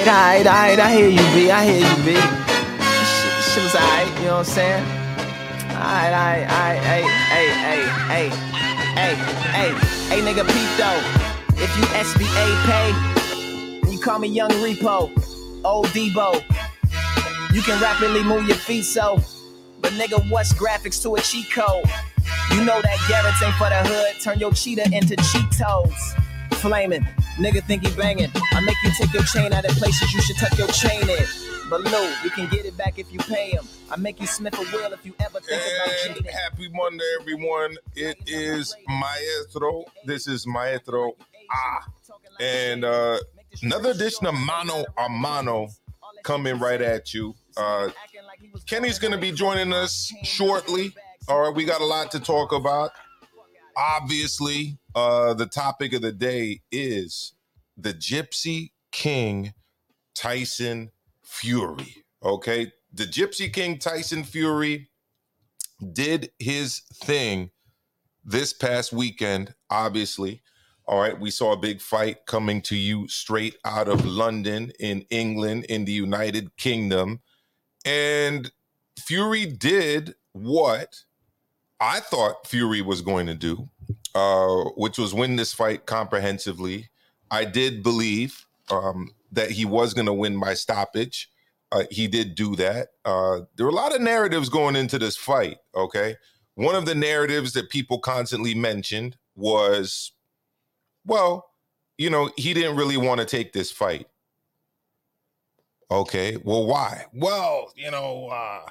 Alright, alright, I hear you, B. I hear you, B. Shit, shit was alright, you know what I'm saying? Alright, alright, alright, hey, hey, hey, hey, hey, hey, hey, nigga, Pete though. If you SBA pay, you call me Young Repo, old Debo. You can rapidly move your feet, so. But nigga, what's graphics to a cheat code? You know that Garrett's ain't for the hood. Turn your cheetah into Cheetos. Flaming, nigga think he banging. I make you take your chain out of places you should tuck your chain in. But Lou, you can get it back if you pay him. I make you Smith a wheel if you ever think And about cheating. happy Monday, everyone. It is Maestro. This is Maestro Ah. And uh, another edition of Mano a Mano coming right at you. Uh, Kenny's going to be joining us shortly. All right, we got a lot to talk about. Obviously, uh, the topic of the day is the Gypsy King Tyson Fury. Okay, the Gypsy King Tyson Fury did his thing this past weekend, obviously. All right, we saw a big fight coming to you straight out of London in England in the United Kingdom. And Fury did what I thought Fury was going to do, uh, which was win this fight comprehensively. I did believe um, that he was going to win by stoppage. Uh, he did do that. Uh, there were a lot of narratives going into this fight. Okay. One of the narratives that people constantly mentioned was, well, you know, he didn't really want to take this fight. Okay. Well, why? Well, you know, uh,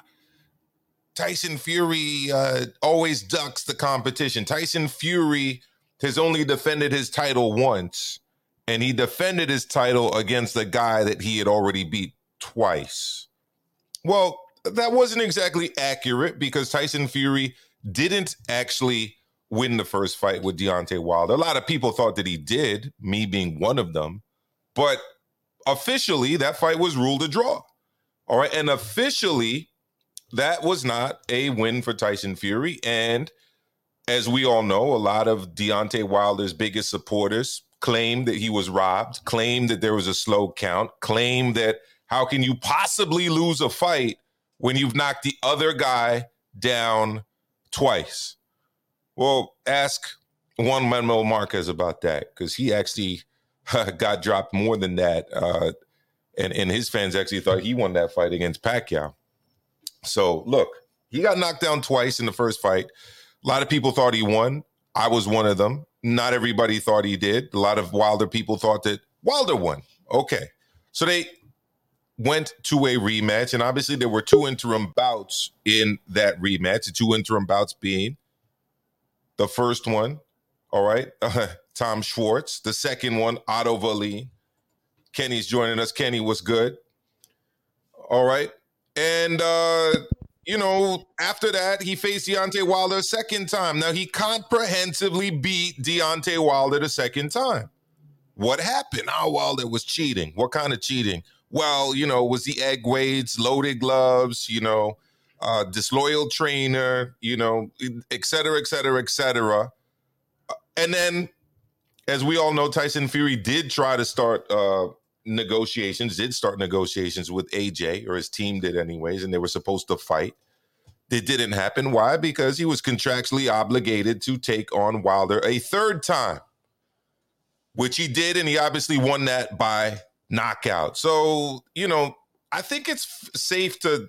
Tyson Fury uh, always ducks the competition. Tyson Fury has only defended his title once, and he defended his title against a guy that he had already beat twice. Well, that wasn't exactly accurate because Tyson Fury didn't actually win the first fight with Deontay Wilder. A lot of people thought that he did, me being one of them, but officially that fight was ruled a draw. All right, and officially that was not a win for Tyson Fury. And as we all know, a lot of Deontay Wilder's biggest supporters claimed that he was robbed, claimed that there was a slow count, claimed that how can you possibly lose a fight when you've knocked the other guy down twice? Well, ask Juan Manuel Marquez about that because he actually got dropped more than that. Uh, and, and his fans actually thought he won that fight against Pacquiao. So look, he got knocked down twice in the first fight. A lot of people thought he won. I was one of them. Not everybody thought he did. A lot of Wilder people thought that Wilder won. Okay. So they went to a rematch, and obviously there were two interim bouts in that rematch. The two interim bouts being the first one, all right, Tom Schwarz. The second one, Otto Wallin. Kenny's joining us. Kenny was good. All right. And uh, you know, after that, he faced Deontay Wilder a second time. Now he comprehensively beat Deontay Wilder the second time. What happened? Oh, Wilder was cheating. What kind of cheating? Well, you know, was the egg weights, loaded gloves, you know, uh, disloyal trainer, you know, et cetera, et cetera, et cetera. And then, as we all know, Tyson Fury did try to start uh, negotiations, did start negotiations with AJ, or his team did, anyways, and they were supposed to fight. It didn't happen. Why? Because he was contractually obligated to take on Wilder a third time, which he did, and he obviously won that by knockout. So, you know, I think it's f- safe to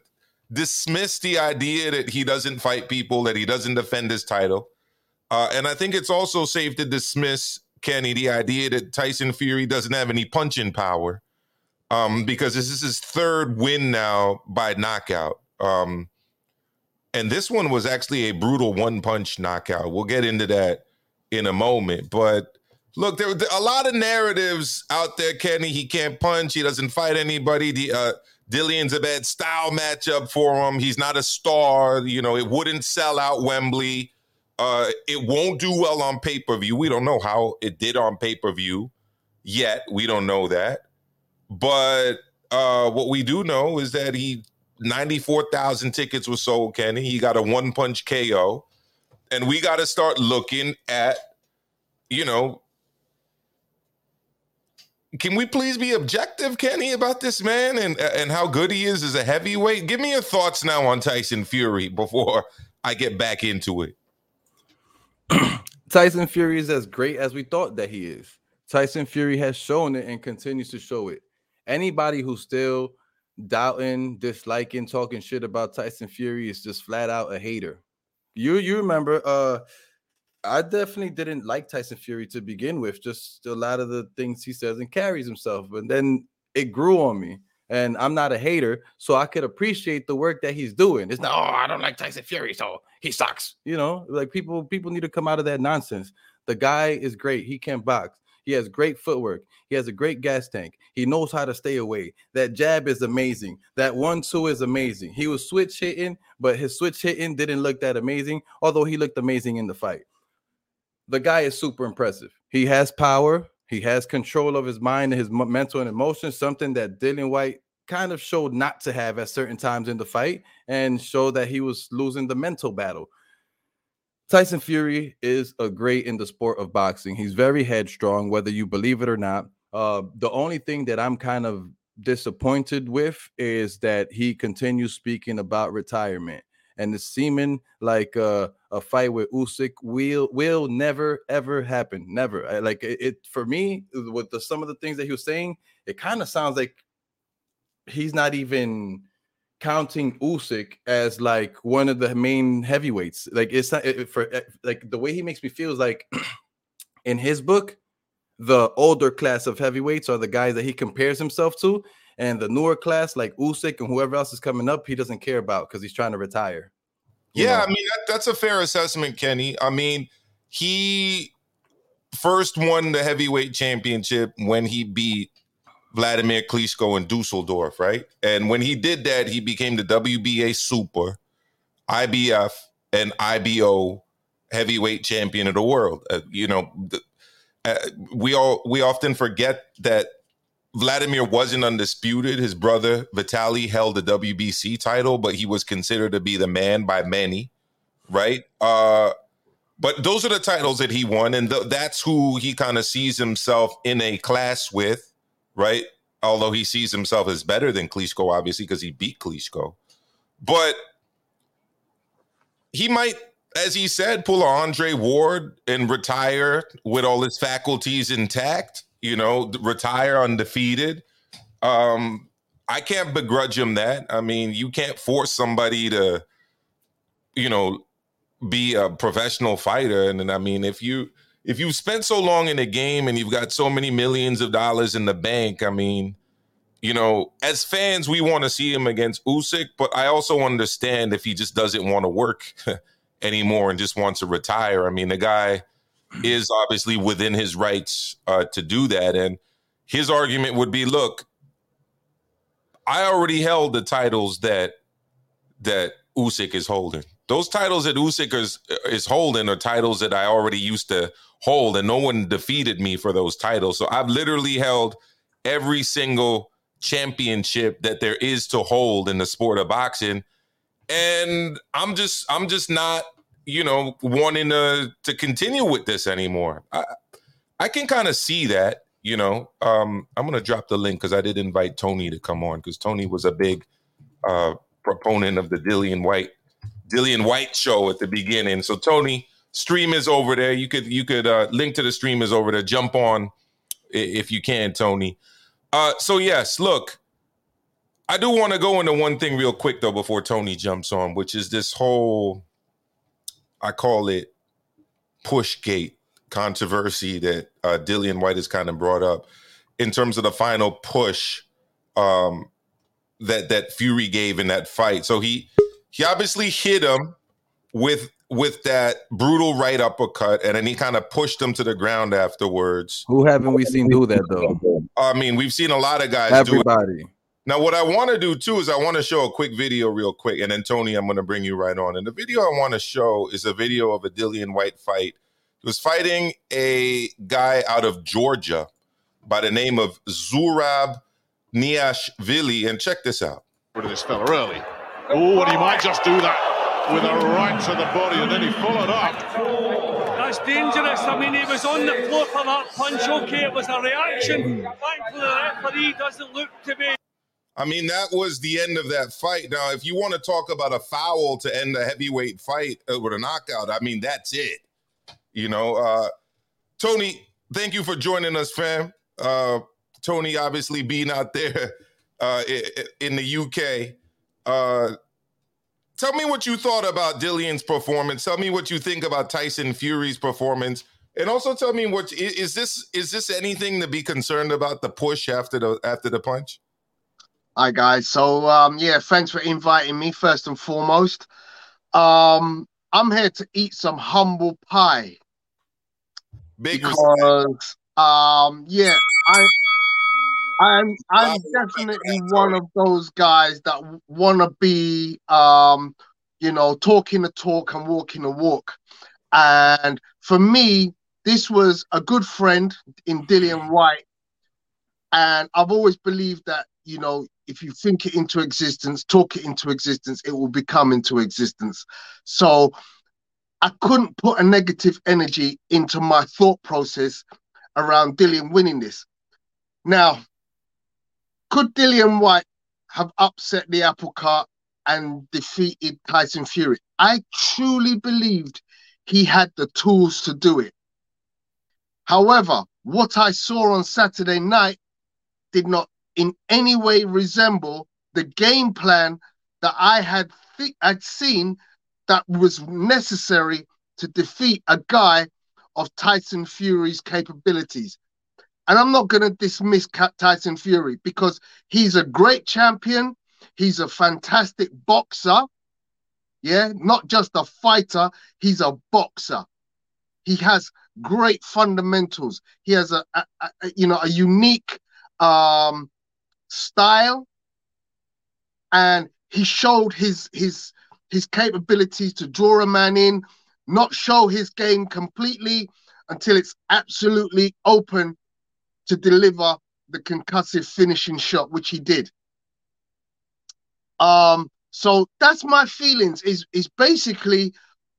dismiss the idea that he doesn't fight people, that he doesn't defend his title. Uh, and I think it's also safe to dismiss Kenny the idea that Tyson Fury doesn't have any punching power um, because this is his third win now by knockout. Um, and this one was actually a brutal one punch knockout. We'll get into that in a moment. But look, there were a lot of narratives out there, Kenny. He can't punch, he doesn't fight anybody. The, uh, Dillian's a bad style matchup for him. He's not a star. You know, it wouldn't sell out Wembley. Uh, it won't do well on pay per view. We don't know how it did on pay per view yet. We don't know that. But uh, what we do know is that he 94,000 tickets were sold, Kenny. He got a one punch KO. And we got to start looking at, you know, can we please be objective, Kenny, about this man and and how good he is as a heavyweight? Give me your thoughts now on Tyson Fury before I get back into it. Tyson Fury is as great as we thought that he is. Tyson Fury has shown it and continues to show it. Anybody who's still doubting, disliking, talking shit about Tyson Fury is just flat out a hater. You you remember uh I definitely didn't like Tyson Fury to begin with, just a lot of the things he says and carries himself. But then it grew on me. And I'm not a hater, so I could appreciate the work that he's doing. It's not, oh, I don't like Tyson Fury, so he sucks. You know, like people, people need to come out of that nonsense. The guy is great. He can box. He has great footwork. He has a great gas tank. He knows how to stay away. That jab is amazing. That one two is amazing. He was switch hitting, but his switch hitting didn't look that amazing, although he looked amazing in the fight the guy is super impressive. He has power. He has control of his mind and his mental and emotions, something that Dillian Whyte kind of showed not to have at certain times in the fight and showed that he was losing the mental battle. Tyson Fury is a great in the sport of boxing. He's very headstrong, whether you believe it or not. Uh, the only thing that I'm kind of disappointed with is that he continues speaking about retirement and it's seeming like uh, a fight with Usyk will will never ever happen. Never. like it, it, for me with the, some of the things that he was saying, it kind of sounds like he's not even counting Usyk as like one of the main heavyweights. Like it's not it, for eh, like the way he makes me feel is like in his book, the older class of heavyweights are the guys that he compares himself to, and the newer class, like Usyk and whoever else is coming up, he doesn't care about because he's trying to retire. Yeah, know? I mean that, that's a fair assessment, Kenny. I mean, he first won the heavyweight championship when he beat Vladimir Klitschko in Dusseldorf, right? And when he did that, he became the WBA Super, IBF, and IBO heavyweight champion of the world. Uh, you know, the, uh, we all we often forget that Vladimir wasn't undisputed. His brother Vitali held the WBC title, but he was considered to be the man by many, right? Uh, but those are the titles that he won, and th- that's who he kind of sees himself in a class with, right? Although he sees himself as better than Klitschko, obviously, because he beat Klitschko. But he might, as he said, pull a Andre Ward and retire with all his faculties intact you know, retire undefeated. Um, I can't begrudge him that. I mean, you can't force somebody to, you know, be a professional fighter. And, and I mean, if you if you've spent so long in a game and you've got so many millions of dollars in the bank, I mean, you know, as fans, we want to see him against Usyk, but I also understand if he just doesn't want to work anymore and just wants to retire. I mean, the guy is obviously within his rights uh, to do that. And his argument would be, look, I already held the titles that that Usyk is holding. Those titles that Usyk is is holding are titles that I already used to hold, and no one defeated me for those titles. So I've literally held every single championship that there is to hold in the sport of boxing. And I'm just I'm just not you know, wanting to to continue with this anymore. I I can kind of see that, you know. Um, I'm gonna drop the link because I did invite Tony to come on because Tony was a big uh, proponent of the Dillian Whyte Dillian Whyte show at the beginning. So Tony, stream is over there. You could you could uh, link to the stream is over there. Jump on if you can, Tony. Uh, so yes, look, I do want to go into one thing real quick though before Tony jumps on, which is this whole I call it pushgate controversy that uh, Dillian Whyte has kind of brought up in terms of the final push um, that that Fury gave in that fight. So he he obviously hit him with with that brutal right uppercut, and then he kind of pushed him to the ground afterwards. Who haven't we seen do that though? I mean, we've seen a lot of guys. Everybody. Now, what I want to do too is I want to show a quick video real quick, and then Tony, I'm going to bring you right on. And the video I want to show is a video of a Dillian Whyte fight. He was fighting a guy out of Georgia by the name of Zurab Niashvili, and check this out. Rid of this fella early. Oh, and he might just do that with a right to the body, and then he followed up that's dangerous. I mean, he was on the floor for that punch. Okay, it was a reaction. Thankfully, the referee doesn't look to be. I mean, that was the end of that fight. Now, if you want to talk about a foul to end a heavyweight fight with a knockout, I mean, that's it. You know, uh, Tony, thank you for joining us, fam. Uh, Tony, obviously being out there uh, in the UK. Uh, tell me what you thought about Dillian's performance. Tell me what you think about Tyson Fury's performance, and also tell me what is this is this anything to be concerned about the push after the after the punch? Hi guys. So um, yeah, thanks for inviting me first and foremost. Um, I'm here to eat some humble pie. Big because um, yeah, I I'm I'm definitely one of those guys that want to be um, you know, talking the talk and walking the walk. And for me, this was a good friend in Dillian Whyte. And I've always believed that, you know, if you think it into existence, talk it into existence, it will become into existence. So I couldn't put a negative energy into my thought process around Dillian winning this. Now, could Dillian Whyte have upset the apple cart and defeated Tyson Fury? I truly believed he had the tools to do it. However, what I saw on Saturday night did not in any way resemble the game plan that I had had seen that was necessary to defeat a guy of Tyson Fury's capabilities. And I'm not going to dismiss Tyson Fury because he's a great champion. He's a fantastic boxer. Yeah, not just a fighter, he's a boxer. He has great fundamentals. He has a, a, a you know a unique um, style, and he showed his his his capabilities to draw a man in, not show his game completely until it's absolutely open to deliver the concussive finishing shot, which he did. Um, so that's my feelings. Is is basically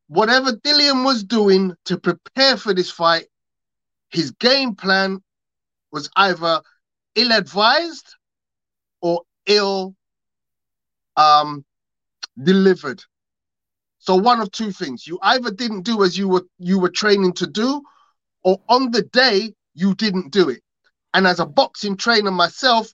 whatever Dillian was doing to prepare for this fight, his game plan was either ill-advised or ill um, delivered. So one of two things: you either didn't do as you were you were training to do, or on the day you didn't do it. And as a boxing trainer myself,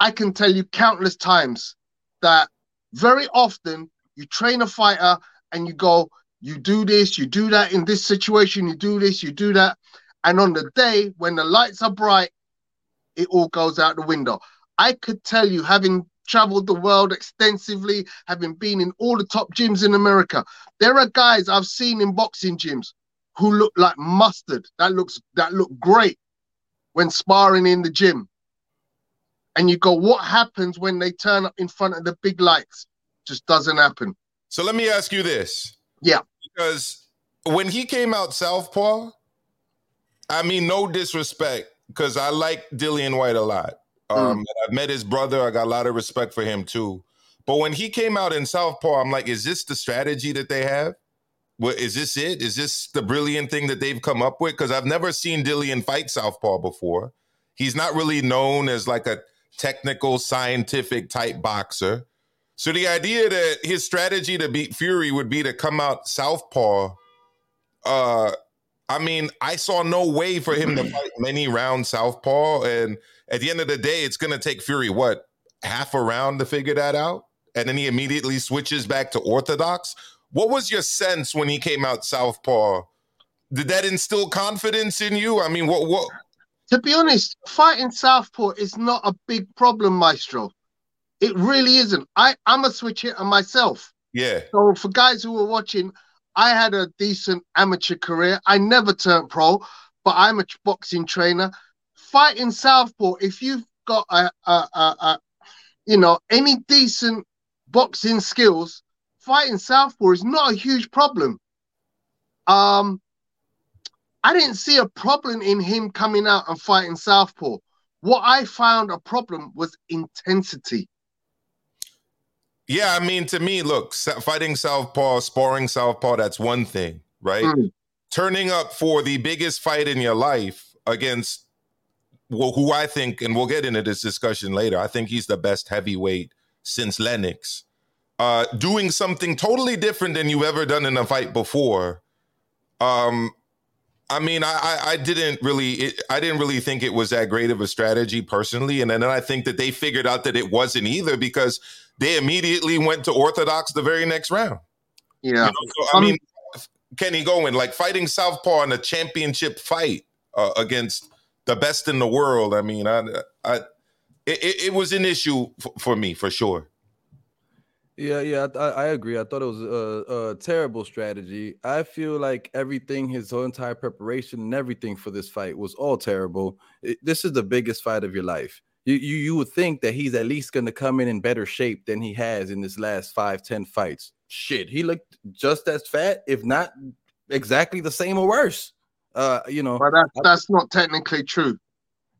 I can tell you countless times that very often you train a fighter and you go, you do this, you do that in this situation, you do this, you do that. And on the day when the lights are bright, it all goes out the window. I could tell you, having traveled the world extensively, having been in all the top gyms in America, there are guys I've seen in boxing gyms who look like mustard. That looks that look great when sparring in the gym. And you go, what happens when they turn up in front of the big lights? Just doesn't happen. So let me ask you this. Yeah. Because when he came out Southpaw, I mean, no disrespect, because I like Dillian Whyte a lot. Um, mm. I've met his brother. I got a lot of respect for him too. But when he came out in Southpaw, I'm like, is this the strategy that they have? What is this it? Is this the brilliant thing that they've come up with? Because I've never seen Dillian fight Southpaw before. He's not really known as like a technical, scientific type boxer. So the idea that his strategy to beat Fury would be to come out Southpaw, uh, I mean, I saw no way for him to fight many rounds Southpaw. And at the end of the day, it's going to take Fury, what, half a round to figure that out? And then he immediately switches back to Orthodox. What was your sense when he came out Southpaw? Did that instill confidence in you? I mean, what, what, to be honest, fighting Southpaw is not a big problem, Maestro. It really isn't. I, I'm a switch hitter myself. Yeah. So for guys who were watching, I had a decent amateur career. I never turned pro, but I'm a boxing trainer. Fighting Southpaw, if you've got a, a, a, a you know, any decent boxing skills, fighting Southpaw is not a huge problem. Um, I didn't see a problem in him coming out and fighting Southpaw. What I found a problem was intensity. Yeah, I mean, to me, look, fighting Southpaw, sparring Southpaw, that's one thing, right? Mm. turning up for the biggest fight in your life against who I think, and we'll get into this discussion later. I think he's the best heavyweight since Lennox. Uh, doing something totally different than you've ever done in a fight before. Um, I mean, I, I, I didn't really, it, I didn't really think it was that great of a strategy personally, and then I think that they figured out that it wasn't either because they immediately went to orthodox the very next round. Yeah. You know, so, I Um, mean, Kenny Gowen, like fighting Southpaw in a championship fight uh, against the best in the world. I mean, I, I, it, it was an issue f- for me for sure. Yeah, yeah, I, I agree. I thought it was a, a terrible strategy. I feel like everything, his whole entire preparation and everything for this fight was all terrible. It- this is the biggest fight of your life. You, you you would think that he's at least going to come in in better shape than he has in his last five, ten fights. Shit, he looked just as fat, if not exactly the same or worse. Uh, you know, But that, that's not technically true.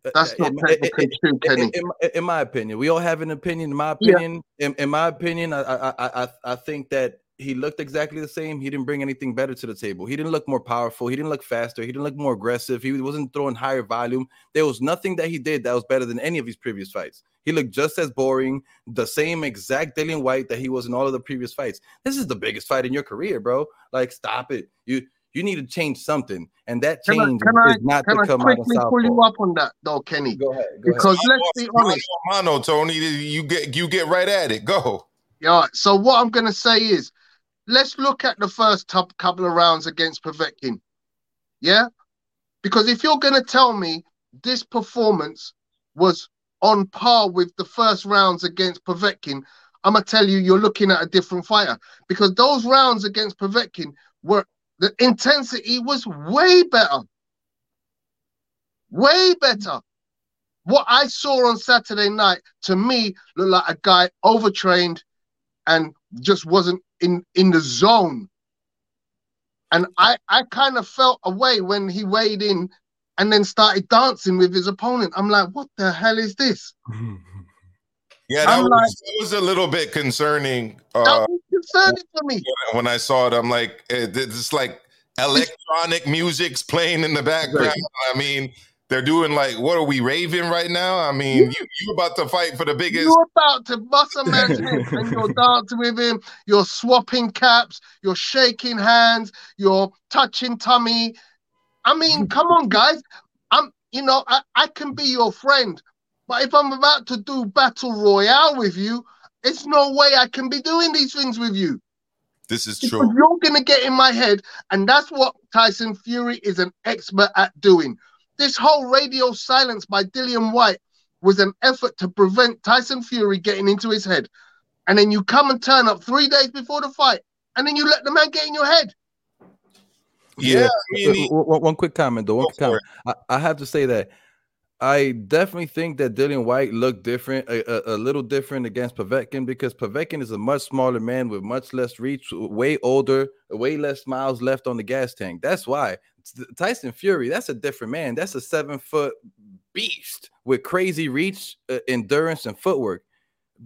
That's not in, technically true, in- Kenny. in, in- my opinion, we all have an opinion. In my Yeah. opinion, in, in my opinion, I, I I I I think that he looked exactly the same. He didn't bring anything better to the table. He didn't look more powerful. He didn't look faster. He didn't look more aggressive. He wasn't throwing higher volume. There was nothing that he did that was better than any of his previous fights. He looked just as boring, the same exact Dillian Whyte that he was in all of the previous fights. This is the biggest fight in your career, bro. Like, stop it. You you need to change something, and that Can I- change can I- is not Can to I come out of quickly pull you up on that, though, Kenny? Go ahead. Go ahead. Because let's be honest. Mano, Mano, Tony, you get you get right at it. Go. Yeah. So what I'm going to say is, let's look at the first top couple of rounds against Povetkin. Yeah, because if you're going to tell me this performance was on par with the first rounds against Povetkin, I'm gonna tell you you're looking at a different fighter because those rounds against Povetkin were the intensity was way better, way better. What I saw on Saturday night to me looked like a guy overtrained and just wasn't in in the zone. And I I kind of felt away when he weighed in and then started dancing with his opponent. I'm like, what the hell is this? Yeah, that was, like- that was a little bit concerning. That Uh, was concerning for me. when I saw it, I'm like, it- it's like electronic music's playing in the background. I mean, they're doing like, what are we raving right now? I mean, you you about to fight for the biggest. You're about to bust a man's head and you're dancing with him, you're swapping caps, you're shaking hands, you're touching tummy. I mean, come on, guys. I'm, you know, I, I can be your friend, but if I'm about to do battle royale with you, it's no way I can be doing these things with you. This is Because true. you're gonna get in my head, and that's what Tyson Fury is an expert at doing. This whole radio silence by Dillian Whyte was an effort to prevent Tyson Fury getting into his head. And then you come and turn up three days before the fight, and then you let the man get in your head. Yeah, I mean, he- one- one- one quick comment though. One quick comment. I, I have to say that I definitely think that Dillian Whyte looked different, a, a, a little different against Povetkin because Povetkin is a much smaller man with much less reach, way older, way less miles left on the gas tank. That's why Tyson Fury, that's a different man. That's a seven foot beast with crazy reach, uh, endurance, and footwork.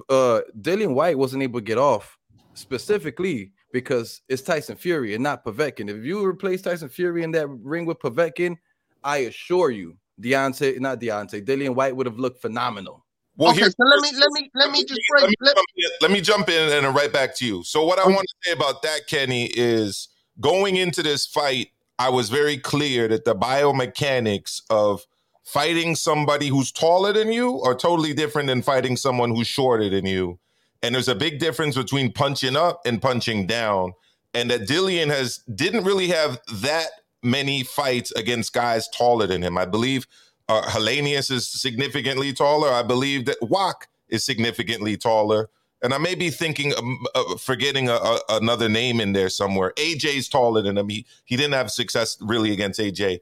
Uh, Dillian Whyte wasn't able to get off specifically because it's Tyson Fury and not Povetkin. If you replace Tyson Fury in that ring with Povetkin, I assure you, Deontay, not Deontay, Dillian Whyte would have looked phenomenal. well, okay, so let me let me let me just let me, Let, jump in, let me jump in and then right back to you. So what I Okay. want to say about that, Kenny, is going into this fight, I was very clear that the biomechanics of fighting somebody who's taller than you are totally different than fighting someone who's shorter than you. And there's a big difference between punching up and punching down. And that Dillian has didn't really have that many fights against guys taller than him. I believe uh, Helenius is significantly taller. I believe that Wach is significantly taller. And I may be thinking, um, uh, forgetting a, a, another name in there somewhere. AJ's taller than him. He, he didn't have success really against AJ.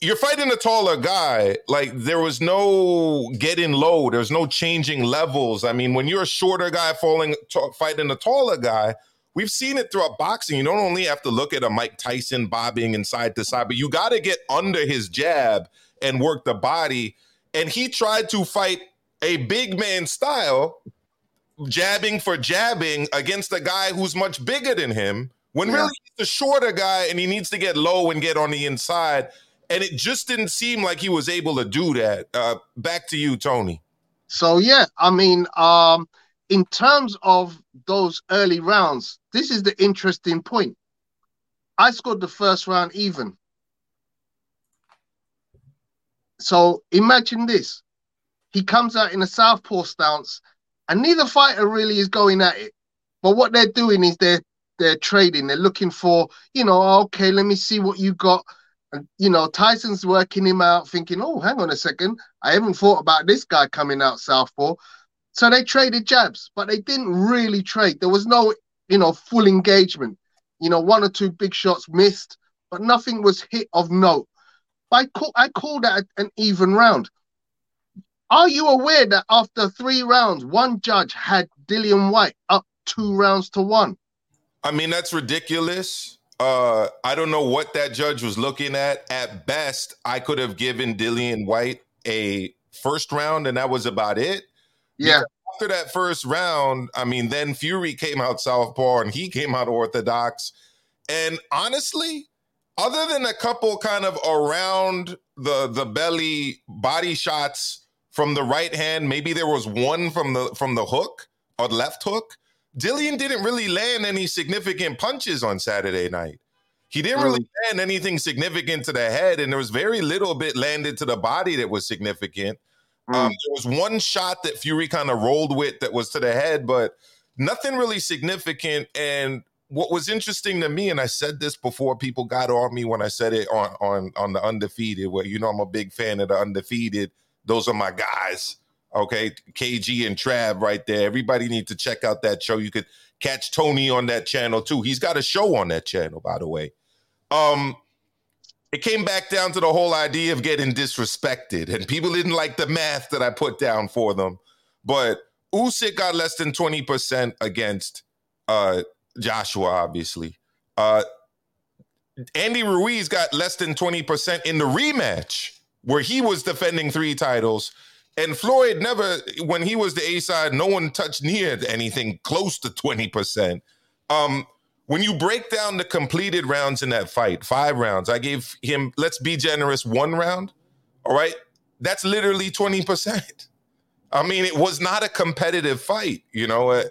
You're fighting a taller guy. Like there was no getting low. There's no changing levels. I mean, when you're a shorter guy falling, ta- fighting a taller guy, we've seen it throughout boxing. You don't only have to look at a Mike Tyson bobbing and side to side, but you got to get under his jab and work the body. And he tried to fight a big man style, jabbing for jabbing against a guy who's much bigger than him when Yeah. really he's the shorter guy and he needs to get low and get on the inside. And it just didn't seem like he was able to do that. Uh, back to you, Tony. So yeah, I mean, um, in terms of those early rounds, this is the interesting point. I scored the first round even. So imagine this. He comes out in a southpaw stance, and neither fighter really is going at it. But what they're doing is they're they're trading. They're looking for, you know, oh, okay, let me see what you got. And you know, Tyson's working him out, thinking, oh, hang on a second. I haven't thought about this guy coming out southpaw. So they traded jabs, but they didn't really trade. There was no, you know, full engagement. You know, one or two big shots missed, but nothing was hit of note. I call I call that an even round. Are you aware that after three rounds, one judge had Dillian Whyte up two rounds to one? I mean, that's ridiculous. Uh, I don't know what that judge was looking at. At best, I could have given Dillian Whyte a first round, and that was about it. Yeah, After that first round, I mean, then Fury came out southpaw and he came out orthodox. And honestly, other than a couple kind of around the the belly body shots from the right hand, maybe there was one from the from the hook or left hook. Dillian didn't really land any significant punches on Saturday night. He didn't really land anything significant to the head, and there was very little bit landed to the body that was significant. Um, there was one shot that Fury kind of rolled with that was to the head, but nothing really significant. And what was interesting to me, and I said this before people got on me when I said it on on on the undefeated, where you know I'm a big fan of the undefeated. Those are my guys. Okay, KG and Trav right there. Everybody need to check out that show. You could catch Tony on that channel too. He's got a show on that channel, by the way. Um, it came back down to the whole idea of getting disrespected, and people didn't like the math that I put down for them. But Usyk got less than twenty percent against uh, Joshua, obviously. Uh, Andy Ruiz got less than twenty percent in the rematch where he was defending three titles. And Floyd never, when he was the A side, no one touched near anything close to 20%. Um, when you break down the completed rounds in that fight, five rounds, I gave him, let's be generous, one round. All right. That's literally 20%. I mean, it was not a competitive fight, you know. Uh,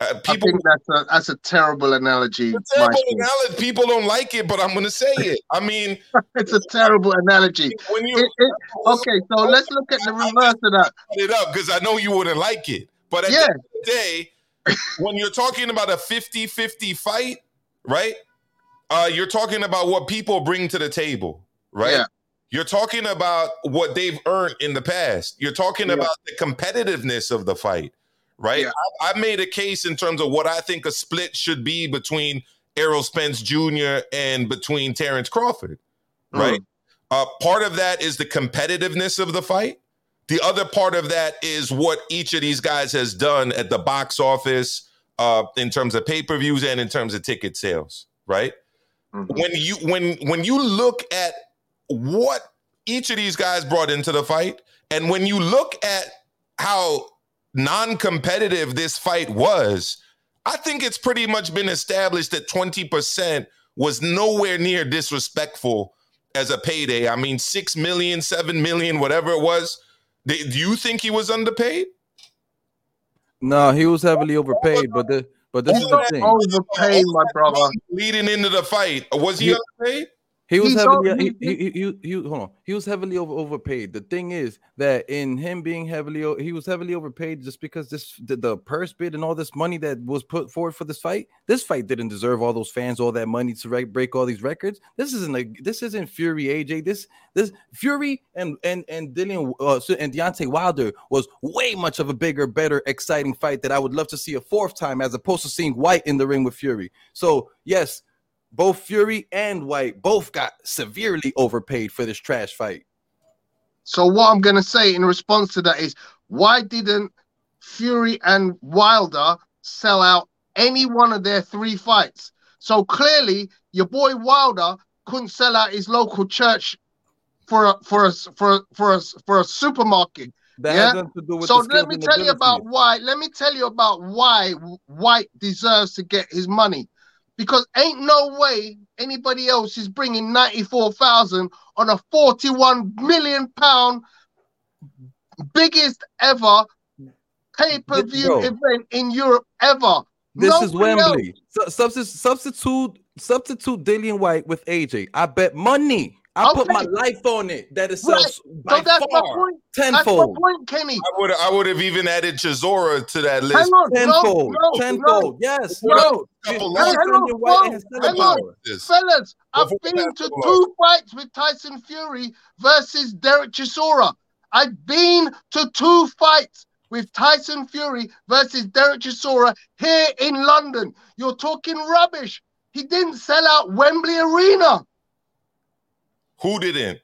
uh, I think that's a that's a terrible analogy. it's a terrible analogy. People don't like it, but I'm gonna say it. I mean, It's a terrible analogy. when you It- it- okay, so let's look at the reverse of that. it up because I know you wouldn't like it. But at Yeah. the end of the day, when you're talking about a 50-50 fight, right? Uh, you're talking about what people bring to the table, right? Yeah. You're talking about what they've earned in the past. You're talking Yeah. about the competitiveness of the fight, right? Yeah. I, I made a case in terms of what I think a split should be between Errol Spence Jr. and between Terrence Crawford, right? Uh, part of that is the competitiveness of the fight. The other part of that is what each of these guys has done at the box office uh, in terms of pay per views and in terms of ticket sales, right? Mhm. When you when when you look at what each of these guys brought into the fight, and when you look at how non-competitive this fight was, I think it's pretty much been established that 20% was nowhere near disrespectful as a payday. I mean, six million, seven million, whatever it was. Do do you think he was underpaid? No, he was heavily overpaid, but the but this is the thing. Overpaid, my brother. Leading into the fight, was he He- underpaid? He was heavily he, he- he, he, he, he- hold on. He was heavily over, overpaid. The thing is that in him being heavily he was heavily overpaid just because this the, the purse bid and all this money that was put forward for this fight. This fight didn't deserve all those fans, all that money to re- break all these records. This isn't a this isn't Fury AJ. This this Fury and and and Dillian uh, and Deontay Wilder was way much of a bigger, better, exciting fight that I would love to see a fourth time as opposed to seeing Whyte in the ring with Fury. So yes, both Fury and Whyte both got severely overpaid for this trash fight. So what I'm gonna say in response to that is, why didn't Fury and Wilder sell out any one of their three fights? So clearly, your boy Wilder couldn't sell out his local church for a for a for a, for a, for a supermarket. That Yeah. has nothing to do with So the let me tell you about why. Let me tell you about why Whyte deserves to get his money. Because ain't no way anybody else is bringing 94,000 on a 41 million pound biggest ever pay-per-view event in Europe ever. This is Nobody else. Wembley. Su- substitute, substitute, substitute Dillian Whyte with AJ. I bet money. I put my life on it that it Right. sells by So that's my far point. That's my tenfold. point, Kenny. I would I would have even added Chisora to that list. Hang on, Tenfold, no, no, tenfold. Yes, No. no. Couple Just Hang on, White hang on. Fellas, I've Before been to couple two fights with Tyson Fury versus Derek Chisora. I've been to two fights with Tyson Fury versus Derek Chisora here in London. You're talking rubbish. He didn't sell out Wembley Arena. Who didn't?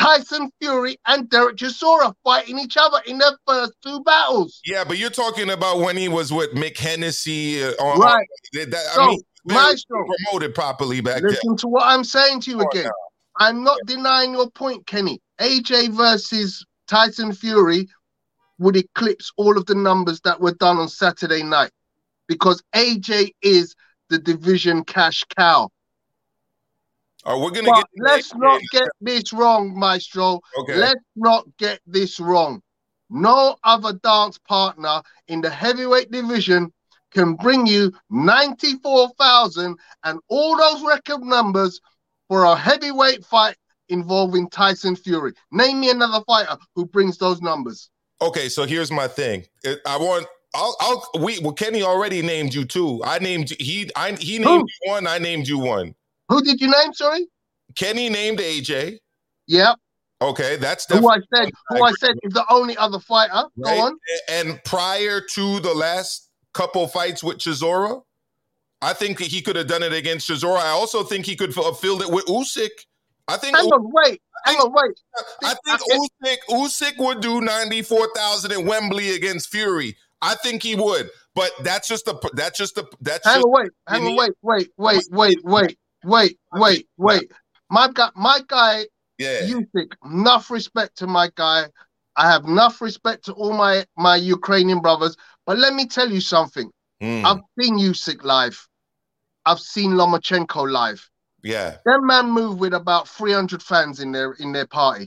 Tyson Fury and Derek Chisora fighting each other in their first two battles. Yeah, but you're talking about when he was with Mick Hennessy. Uh, on, Right. on- that, I So, mean, very Maestro, promoted properly back then. Listen to what I'm saying to you on again. I'm not denying your point, Kenny. AJ versus Tyson Fury would eclipse all of the numbers that were done on Saturday night because AJ is the division cash cow. Are we gonna But get? let's not get this wrong, Maestro. Okay. Let's not get this wrong. No other dance partner in the heavyweight division can bring you 94,000 and all those record numbers for a heavyweight fight involving Tyson Fury. Name me another fighter who brings those numbers. Okay, so here's my thing. I want. I'll. I'll. We. Well, Kenny already named you two. I named he. I. He named Who? you one. I named you one. Who did you name, sorry? Kenny named AJ. Yep. Okay, that's who I said, who I said is the only other fighter. right. Go on. And prior to the last couple fights with Chisora, I think he could have done it against Chisora. I also think he could have filled it with Usyk. I think. Hang on, wait, hang on, wait. I think Usyk, Usyk would do ninety four thousand in Wembley against Fury. I think he would, but that's just the that's just the that's Hang just on, wait, hang on, wait, wait, wait, wait, wait, wait, wait, wait. My guy, my guy, yeah. Usyk. Enough respect to my guy. I have enough respect to all my my Ukrainian brothers. But let me tell you something. Mm, I've seen Usyk live. I've seen Lomachenko live. yeah, That man move with about 300 fans in their in their party.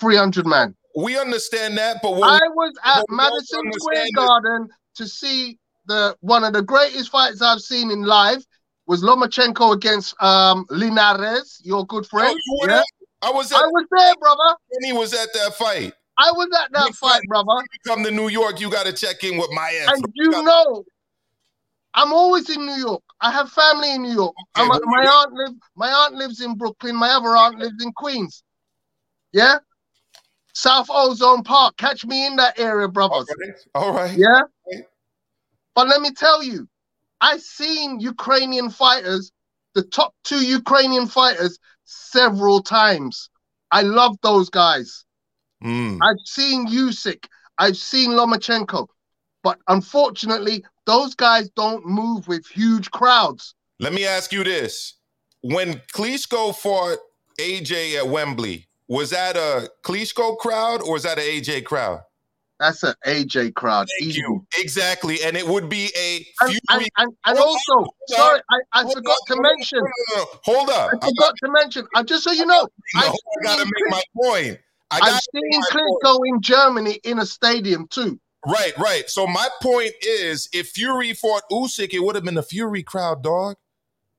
300 man. we understand that, but I was at Madison Square Garden to see the one of the greatest fights I've seen in live was Lomachenko against um Linares, your good Oh, friend. were Yeah. I was at I was there, brother. And he was at that fight. I was at that fight, brother. You come to New York, you got to check in with my ass. And you know, I'm always in New York. I have family in New York. Okay, I'm- my aunt live. My aunt lives in Brooklyn. My other aunt lives in Queens. Yeah, South Ozone Park. Catch me in that area, brothers. Okay. All right. Yeah. But let me tell you, I seen Ukrainian fighters, the top two Ukrainian fighters, several times. I love those guys. Mm. I've seen Usyk, I've seen Lomachenko, but unfortunately, those guys don't move with huge crowds. Let me ask you this: When Klitschko fought AJ at Wembley, was that a Klitschko crowd or was that an AJ crowd? That's an AJ crowd. Thank easy. you. Exactly, and it would be a And, Fury. and, and, and also, sorry, I, I forgot to mention. no, no, no. Hold up. I forgot to mention. Uh, just so you know, No, I've I gotta seen make my point. I I've seen. Klitschko in Germany in a stadium too. Right, right. So my point is, if Fury fought Usyk, it would have been a Fury crowd, dog.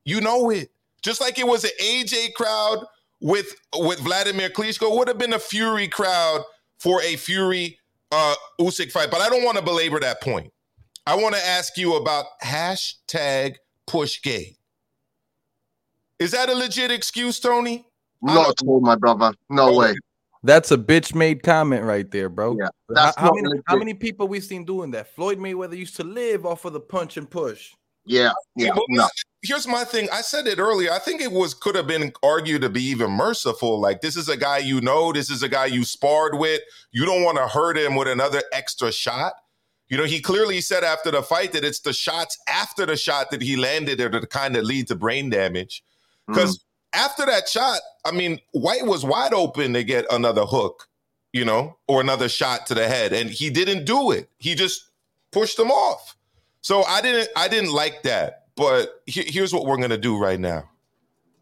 You know it. Just like it was an AJ crowd with with Vladimir Klitschko, would have been a Fury crowd for a Fury uh Usyk fight. But I don't want to belabor that point. I want to ask you about hashtag Pushgate. Is that a legit excuse, Tony? I Not don't- at all, my brother. No Okay. way. That's a bitch made comment right there, bro. Yeah, How- that's how, not many how many people we've seen doing that? Floyd Mayweather used to live off of the punch and push. Yeah, yeah, no. Here's my thing. I said it earlier. I think it was could have been argued to be even merciful. Like this is a guy you know. This is a guy you sparred with. You don't want to hurt him with another extra shot. You know, he clearly said after the fight that it's the shots after the shot that he landed that are kind of lead to brain damage. Mm. Because after that shot, I mean, Whyte was wide open to get another hook, you know, or another shot to the head, and he didn't do it. He just pushed him off. So I didn't, I didn't like that. but he- here's what we're gonna do right now,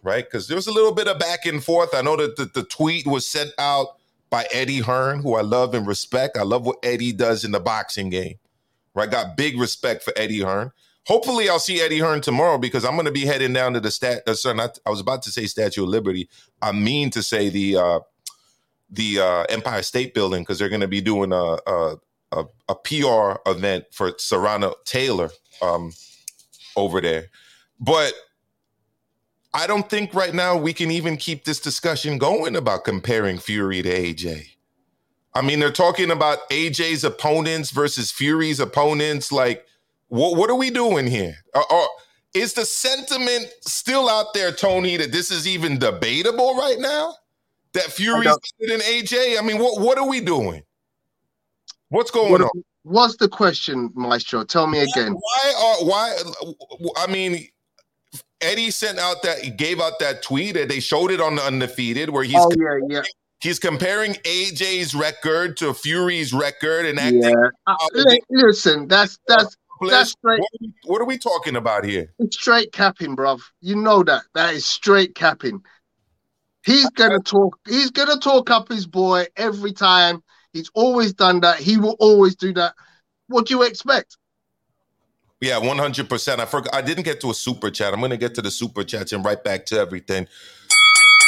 right? Because there was a little bit of back and forth. I know that the, the tweet was sent out by Eddie Hearn, who I love and respect. I love what Eddie does in the boxing game. Right, got big respect for Eddie Hearn. Hopefully, I'll see Eddie Hearn tomorrow because I'm going to be heading down to the stat. Uh, sorry, not, I was about to say Statue of Liberty. I mean to say the uh, the uh, Empire State Building because they're going to be doing a, a a, a PR event for Serrano Taylor um, over there. But I don't think right now we can even keep this discussion going about comparing Fury to AJ. I mean, they're talking about AJ's opponents versus Fury's opponents. Like, what what are we doing here? Or, or is the sentiment still out there, Tony, that this is even debatable right now? That Fury's better than AJ? I mean, what what are we doing? What's going What, on? what's the question, Maestro? Tell me again. Why are why? I mean, Eddie sent out that he gave out that tweet and they showed it on the undefeated where he's oh yeah, yeah, he's comparing AJ's record to Fury's record and acting. yeah. Uh, listen, that's that's that's straight What are, we, what are we talking about here? it's straight capping, bruv. You know that. That is straight capping. He's gonna talk. He's gonna talk up his boy every time. He's always done that. He will always do that. What do you expect? Yeah, one hundred percent. I forgot. I didn't get to a super chat. I'm going to get to the super chats and right back to everything.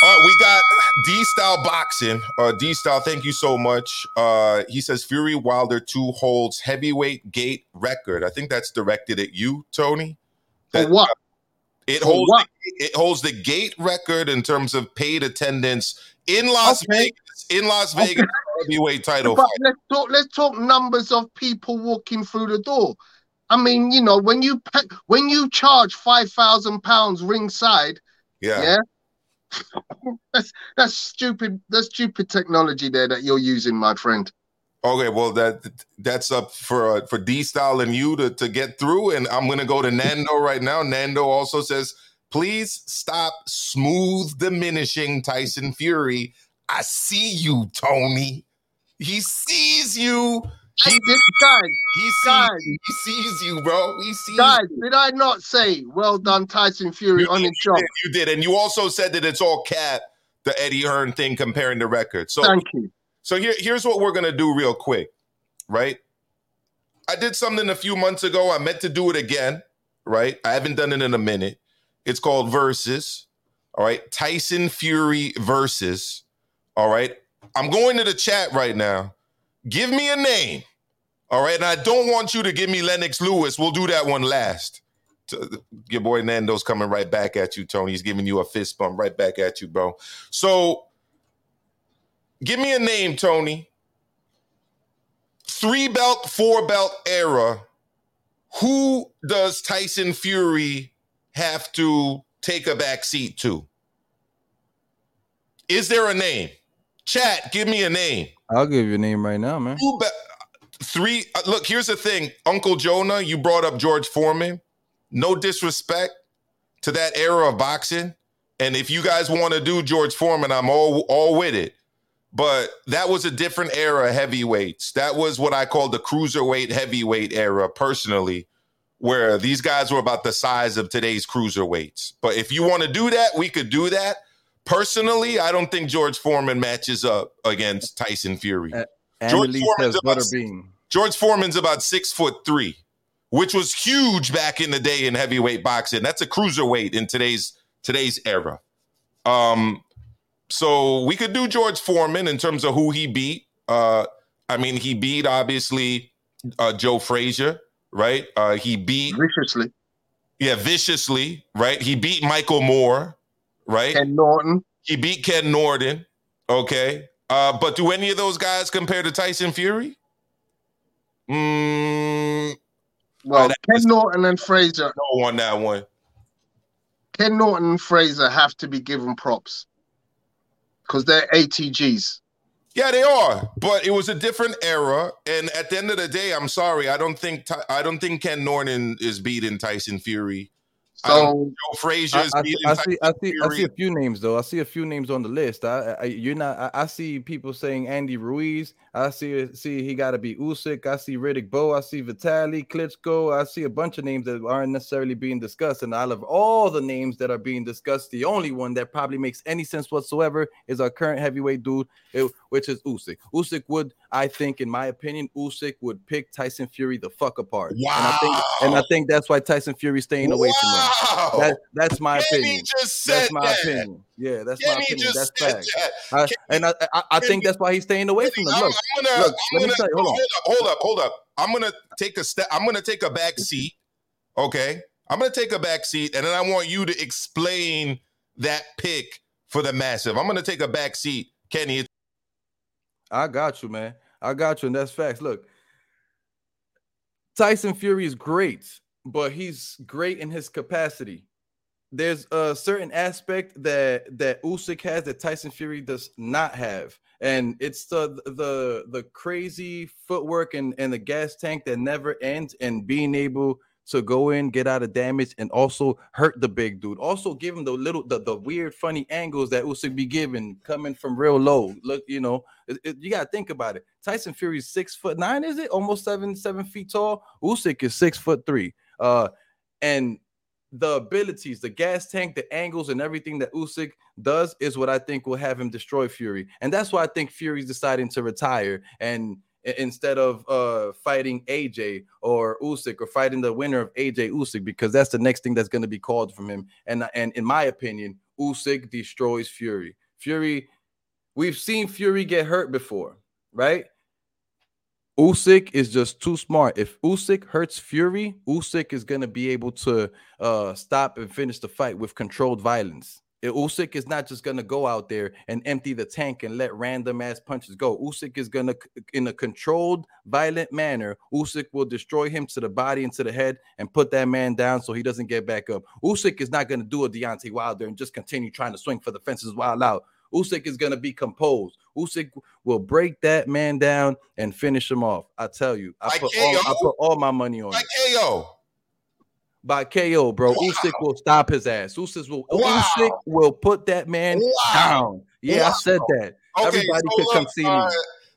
All right, we got D Style Boxing. Uh, D Style, thank you so much. Uh, he says Fury Wilder two holds heavyweight gate record. I think that's directed at you, Tony. For That- what? It For holds what? The, it holds the gate record in terms of paid attendance in Las Okay. Vegas. In Las Vegas, heavyweight title But fight. let's talk. Let's talk numbers of people walking through the door. I mean, you know, when you pay, when you charge five thousand pounds ringside, Yeah. yeah, that's that's stupid. That's stupid technology there that you're using, my friend. Okay, well that that's up for uh, for D Style and you to to get through, and I'm gonna go to Nando right now. Nando also says, "Please stop smooth diminishing Tyson Fury. I see you, Tony. He sees you. He did, guys, He sees. He sees you, bro. He sees guys, you. did I not say well done, Tyson Fury You on did, his job? you did, and you also said that it's all cat. The Eddie Hearn thing comparing the records. So Thank you. So here, here's what we're gonna do real quick, right? I did something a few months ago. I meant to do it again, right? I haven't done it in a minute. It's called Versus. All right. Tyson Fury versus. All right. I'm going to the chat right now. Give me a name. All right. And I don't want you to give me Lennox Lewis. We'll do that one last. Your boy Nando's coming right back at you, Tony. He's giving you a fist bump right back at you, bro. So Give me a name, Tony. Three belt, four belt era. Who does Tyson Fury have to take a back seat to? Is there a name? Chat, give me a name. I'll give you a name right now, man. Be- three. uh, look, here's the thing, Uncle Jonah. You brought up George Foreman. No disrespect to that era of boxing, and if you guys want to do George Foreman, I'm all all with it. But that was a different era heavyweights. That was what I call the cruiserweight heavyweight era, personally, where these guys were about the size of today's cruiserweights. But if you want to do that, we could do that. Personally, I don't think George Foreman matches up against Tyson Fury. Uh, George Foreman's about. George Foreman's about six foot three, which was huge back in the day in heavyweight boxing. That's a cruiserweight in today's today's era. Um, so we could do George Foreman in terms of who he beat. Uh, I mean, he beat obviously uh, Joe Frazier, right? Uh, he beat Viciously, yeah viciously, right? He beat Michael Moorer, right? Ken Norton. He beat Ken Norton. Okay. Uh, but do any of those guys compare to Tyson Fury? Mm, Well, Ken Norton and Frazier. no on that one. Ken Norton and Frazier have to be given props because they're ATGs. Yeah, they are, but it was a different era. And at the end of the day, I'm sorry, I don't think I don't think Ken Norton is beating Tyson Fury. So Joe Frazier's I, I, I see, I see, I see a few names though. I see a few names on the list. I, I you're not. I, I see people saying Andy Ruiz. I see, see he got to be Usyk. I see Riddick Bowe. I see Vitali Klitschko. I see a bunch of names that aren't necessarily being discussed. And out of all the names that are being discussed, the only one that probably makes any sense whatsoever is our current heavyweight dude, eh, which is Usyk. Usyk would, I think, in my opinion, Usyk would pick Tyson Fury the fuck apart. And I think, and I think that's why Tyson Fury's staying away from him. Wow. That, that's my Kenny opinion. just said That's my that. opinion. Yeah, that's my opinion. That's fact. that. I, and I, I, I think that's why he's staying away from them. I'm, Look, I'm gonna, look, I'm gonna you, hold on. hold up, hold up, hold up. I'm gonna take a step. I'm gonna take a back seat. Okay, I'm gonna take a back seat, and then I want you to explain that pick for the massive. I'm gonna take a back seat, Kenny. I got you, man. I got you, and that's facts. Look, Tyson Fury is great, but he's great in his capacity. There's a certain aspect that that Usyk has that Tyson Fury does not have, and it's the the the crazy footwork and and the gas tank that never ends, and being able to go in, get out of damage, and also hurt the big dude. Also give him the little the, the weird funny angles that Usyk be giving coming from real low. Look, you know, it- it- you gotta think about it. Tyson Fury's six foot nine, is it? Almost seven, seven feet tall. Usyk is six foot three. Uh, and the abilities, the gas tank, the angles, and everything that Usyk does is what I think will have him destroy Fury. And that's why I think Fury's deciding to retire and instead of uh fighting AJ or Usyk or fighting the winner of AJ Usyk because that's the next thing that's going to be called from him. And and in my opinion, Usyk destroys Fury. Fury, we've seen Fury get hurt before, right? Usyk is just too smart. If Usyk hurts Fury, Usyk is gonna be able to uh stop and finish the fight with controlled violence. Usyk is not just gonna go out there and empty the tank and let random ass punches go. Usyk is gonna, in a controlled, violent manner, Usyk will destroy him to the body and to the head and put that man down so he doesn't get back up. Usyk is not gonna do a Deontay Wilder and just continue trying to swing for the fences while out. Usyk is gonna be composed. Usyk will break that man down and finish him off. I tell you, I Like put all, I put all my money on like it. KO. By KO, bro. Wow. Usyk will stop his ass. Usyk will Wow. Usyk will put that man Wow. down. Yeah, I said that. Everybody so could come see me. uh,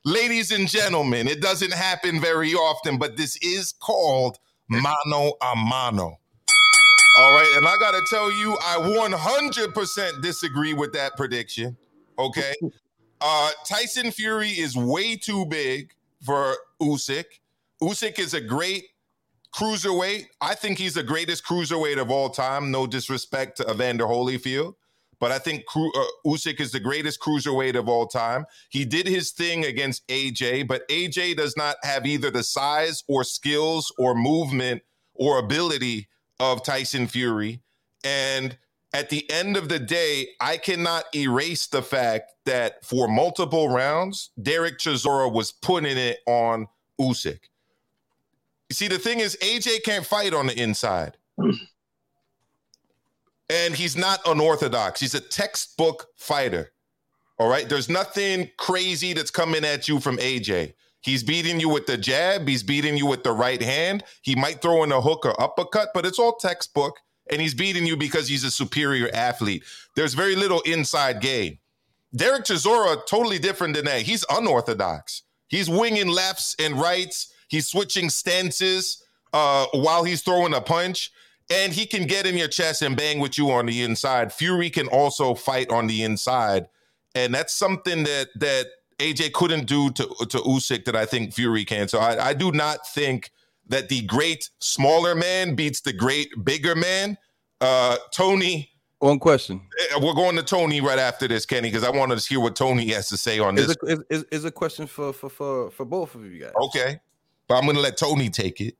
ladies and gentlemen, it doesn't happen very often, but this is called mano a mano. All right, and I gotta tell you, I 100% disagree with that prediction. Okay, uh, Tyson Fury is way too big for Usyk. Usyk is a great cruiserweight. I think he's the greatest cruiserweight of all time. No disrespect to Evander Holyfield, but I think Cru- uh, Usyk is the greatest cruiserweight of all time. He did his thing against AJ, but AJ does not have either the size or skills or movement or ability of Tyson Fury. And at the end of the day, I cannot erase the fact that for multiple rounds, Derek Chisora was putting it on Usyk. You see, the thing is, AJ can't fight on the inside. and he's not unorthodox. He's a textbook fighter. All right. There's nothing crazy that's coming at you from AJ. He's beating you with the jab. He's beating you with the right hand. He might throw in a hook or uppercut, but it's all textbook. And he's beating you because he's a superior athlete. There's very little inside game. Derek Chisora, totally different than that. He's unorthodox. He's winging lefts and rights. He's switching stances uh, while he's throwing a punch. And he can get in your chest and bang with you on the inside. Fury can also fight on the inside. And that's something that that AJ couldn't do to, to Usyk that I think Fury can. So I, I do not think that the great smaller man beats the great bigger man. Uh, Tony, One question. eh, we're going to Tony right after this, Kenny, because I want to hear what Tony has to say on Is this. a, is, is, is a question for, for for for both of you guys. Okay. But I'm going to let Tony take it.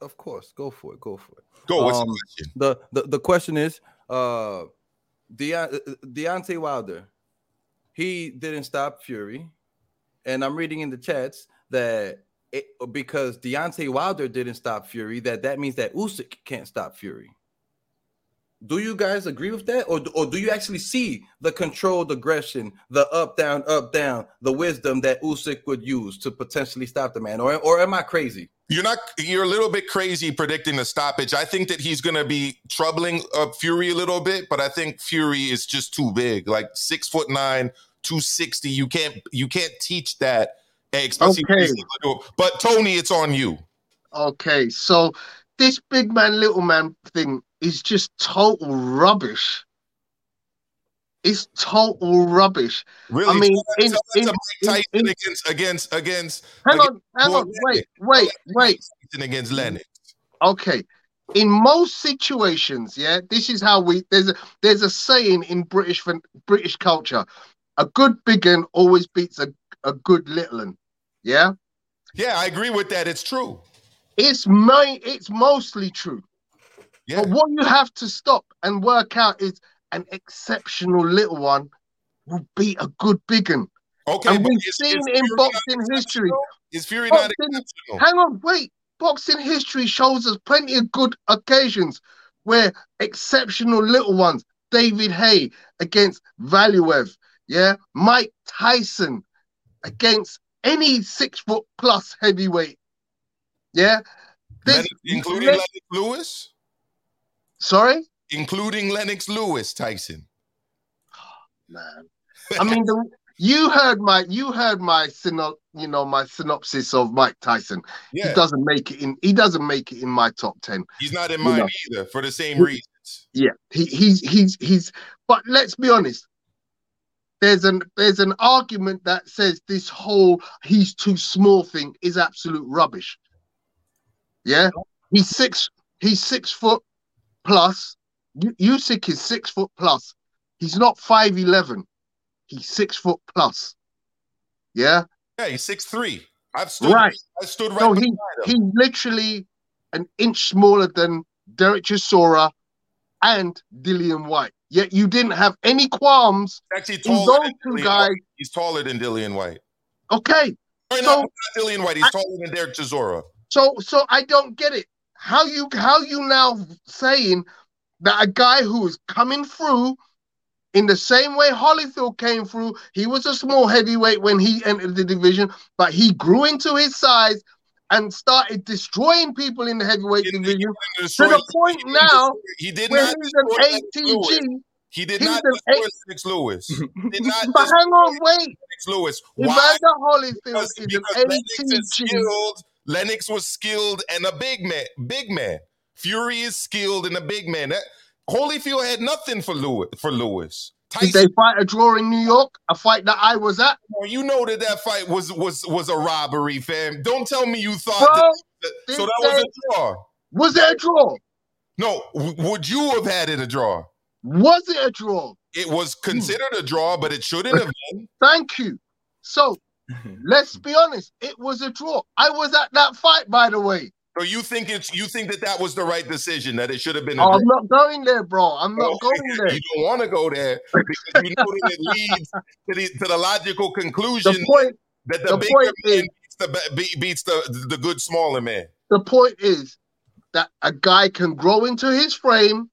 Of course, go for it. Go for it. Go. What's Um, the question? The, the the question is, uh, Deon- uh, Deontay Wilder, he didn't stop Fury, and I'm reading in the chats that it, because Deontay Wilder didn't stop Fury, that that means that Usyk can't stop Fury. Do you guys agree with that, or or do you actually see the controlled aggression, the up down up down, the wisdom that Usyk would use to potentially stop the man, or or am I crazy? You're not. You're a little bit crazy predicting the stoppage. I think that he's going to be troubling uh, Fury a little bit, but I think Fury is just too big. Like six foot nine, two sixty. You can't. You can't teach that. Especially Okay. But Tony, it's on you. Okay, so this big man, little man thing is just total rubbish. It's total rubbish. Really? I mean, in- tell that to in- in- against against against Hang against on, hang on, wait, wait, wait. Against Lennox. Okay. In most situations, yeah, this is how we there's a there's a saying in British British culture. A good big un always beats a, a good little un. Yeah? Yeah, I agree with that. It's true. It's my it's mostly true. Yeah. But what you have to stop and work out is an exceptional little one will beat a good big un. Okay, And we've seen in boxing history. Is Fury not exceptional? Hang on, wait. Boxing history shows us plenty of good occasions where exceptional little ones, David Haye against Valuev, yeah, Mike Tyson against any six foot plus heavyweight, yeah. This, Lennox- including let- Lennox Lewis? sorry, Including Lennox Lewis, Tyson. man. I mean, the, you heard my you heard my syno, you know my synopsis of Mike Tyson. Yeah, He doesn't make it in. He doesn't make it in my top ten. he's not in mine know. either for the same You- reasons. Yeah, he, he's he's he's. But let's be honest. There's an there's an argument that says this whole he's too small thing is absolute rubbish. Yeah, he's six he's six foot plus. Usyk is six foot plus. He's not five eleven. He's six foot plus. Yeah, Yeah, he's six three. I've stood Right. I stood right so he him. he's literally an inch smaller than Derek Chisora and Dillian Whyte. Yet you didn't have any qualms He's actually taller those than two Dillian guys. White. He's taller than Dillian Whyte. Okay, Or So- Dillian Whyte. He's I- taller than Derek Chisora. So so I don't get it. How you how you now saying that a guy who is coming through in the same way Holyfield came through, he was a small heavyweight when he entered the division, but he grew into his size and started destroying people in the heavyweight He division to the point he now he did where not he's an ATG. He did He's not destroy A- Lennox Lewis. Did not But hang on, wait. Lennox Lewis. Why? Evander Holyfield Because, is because an Lennox is ATG. skilled. Lennox was skilled and a big man. Big man. Fury is skilled and a big man. That, Holyfield had nothing for Lewis. For Lewis. Did they fight a draw in New York? A fight that I was at? you know that that fight was was was a robbery, fam. Don't tell me you thought Bro, that. So that was a draw. was it a draw? No, w- would you have had it a draw? Was it a draw? It was considered a draw, but it shouldn't have been. Thank you. So let's be honest, it was a draw. I was at that fight, by the way. So you think it's you think that that was the right decision that it should have been Oh. I'm not going there, bro. I'm not Oh, going there. You don't want to go there because you know that it leads to the, to the logical conclusion The point, that the, the bigger man is- beats the be- be- beats the the good smaller man. the point is that a guy can grow into his frame.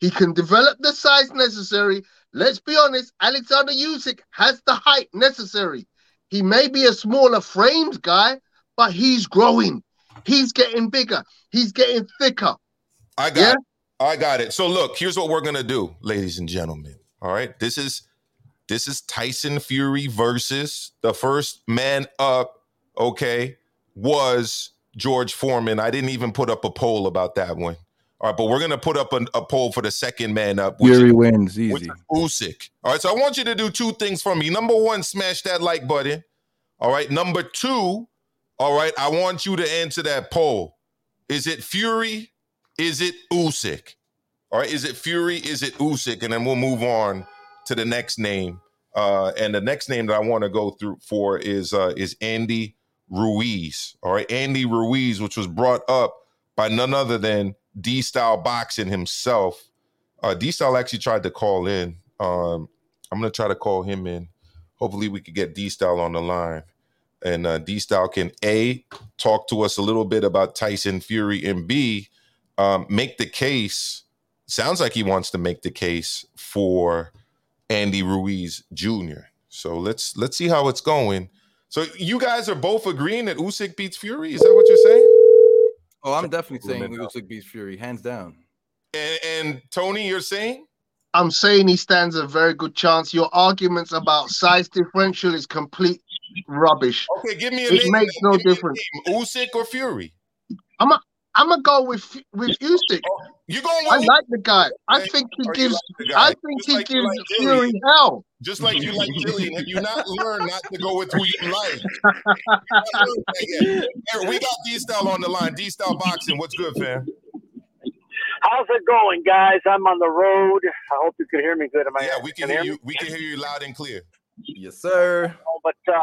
He can develop the size necessary. Let's be honest, Alexander Usyk has the height necessary. He may be a smaller framed guy, but he's growing. He's getting bigger. He's getting thicker. I got Yeah. it. I got it. So look, here's what we're gonna do, ladies and gentlemen. All right, this is this is Tyson Fury versus the first man up. Okay, was George Foreman. I didn't even put up a poll about that one. All right, but we're gonna put up a, a poll for the second man up, Fury wins easy. Usyk. All right, so I want you to do two things for me. Number one, smash that like button. All right. Number two, all right, I want you to answer that poll. Is it Fury? Is it Usyk? All right, is it Fury? Is it Usyk? And then we'll move on to the next name. Uh, and the next name that I want to go through for is uh, is Andy Ruiz. All right, Andy Ruiz, which was brought up by none other than D Style Boxing himself. Uh, D Style actually tried to call in. Um, I'm gonna try to call him in. Hopefully, we could get D Style on the line, and uh, D Style can a talk to us a little bit about Tyson Fury, and b um, make the case sounds like he wants to make the case for Andy Ruiz Jr. So let's let's see how it's going. So you guys are both agreeing that Usyk beats Fury. Is that what you're saying? Oh, I'm definitely saying Usyk beats Fury, hands down. And, and Tony, you're saying? I'm saying he stands a very good chance. Your arguments about size differential is complete rubbish. Okay, give me a It name. makes no Give me a difference. name. Usyk or Fury? I'm a, I'm gonna go with with Usyk. Oh, you going I like the guy. I think he oh, gives. like? I think Just he like gives like Fury hell. Just like you like Dillian. Have you not learned not to go with who you like? Here, we got D Style on the line. D Style boxing. What's good, fam? How's it going, guys? I'm on the road. I hope you can hear me good. Am I? Yeah, we can can hear hear you. We can hear you loud and clear. Yes, sir. But um,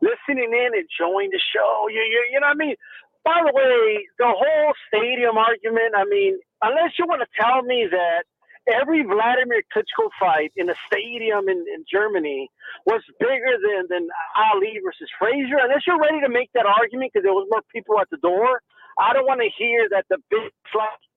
listening in, enjoying the show. You, you, you know what I mean? By the way, the whole stadium argument. I mean, unless you want to tell me that every Vladimir Klitschko fight in a stadium in, in Germany was bigger than than Ali versus Frazier, unless you're ready to make that argument because there was more people at the door. I don't want to hear that the big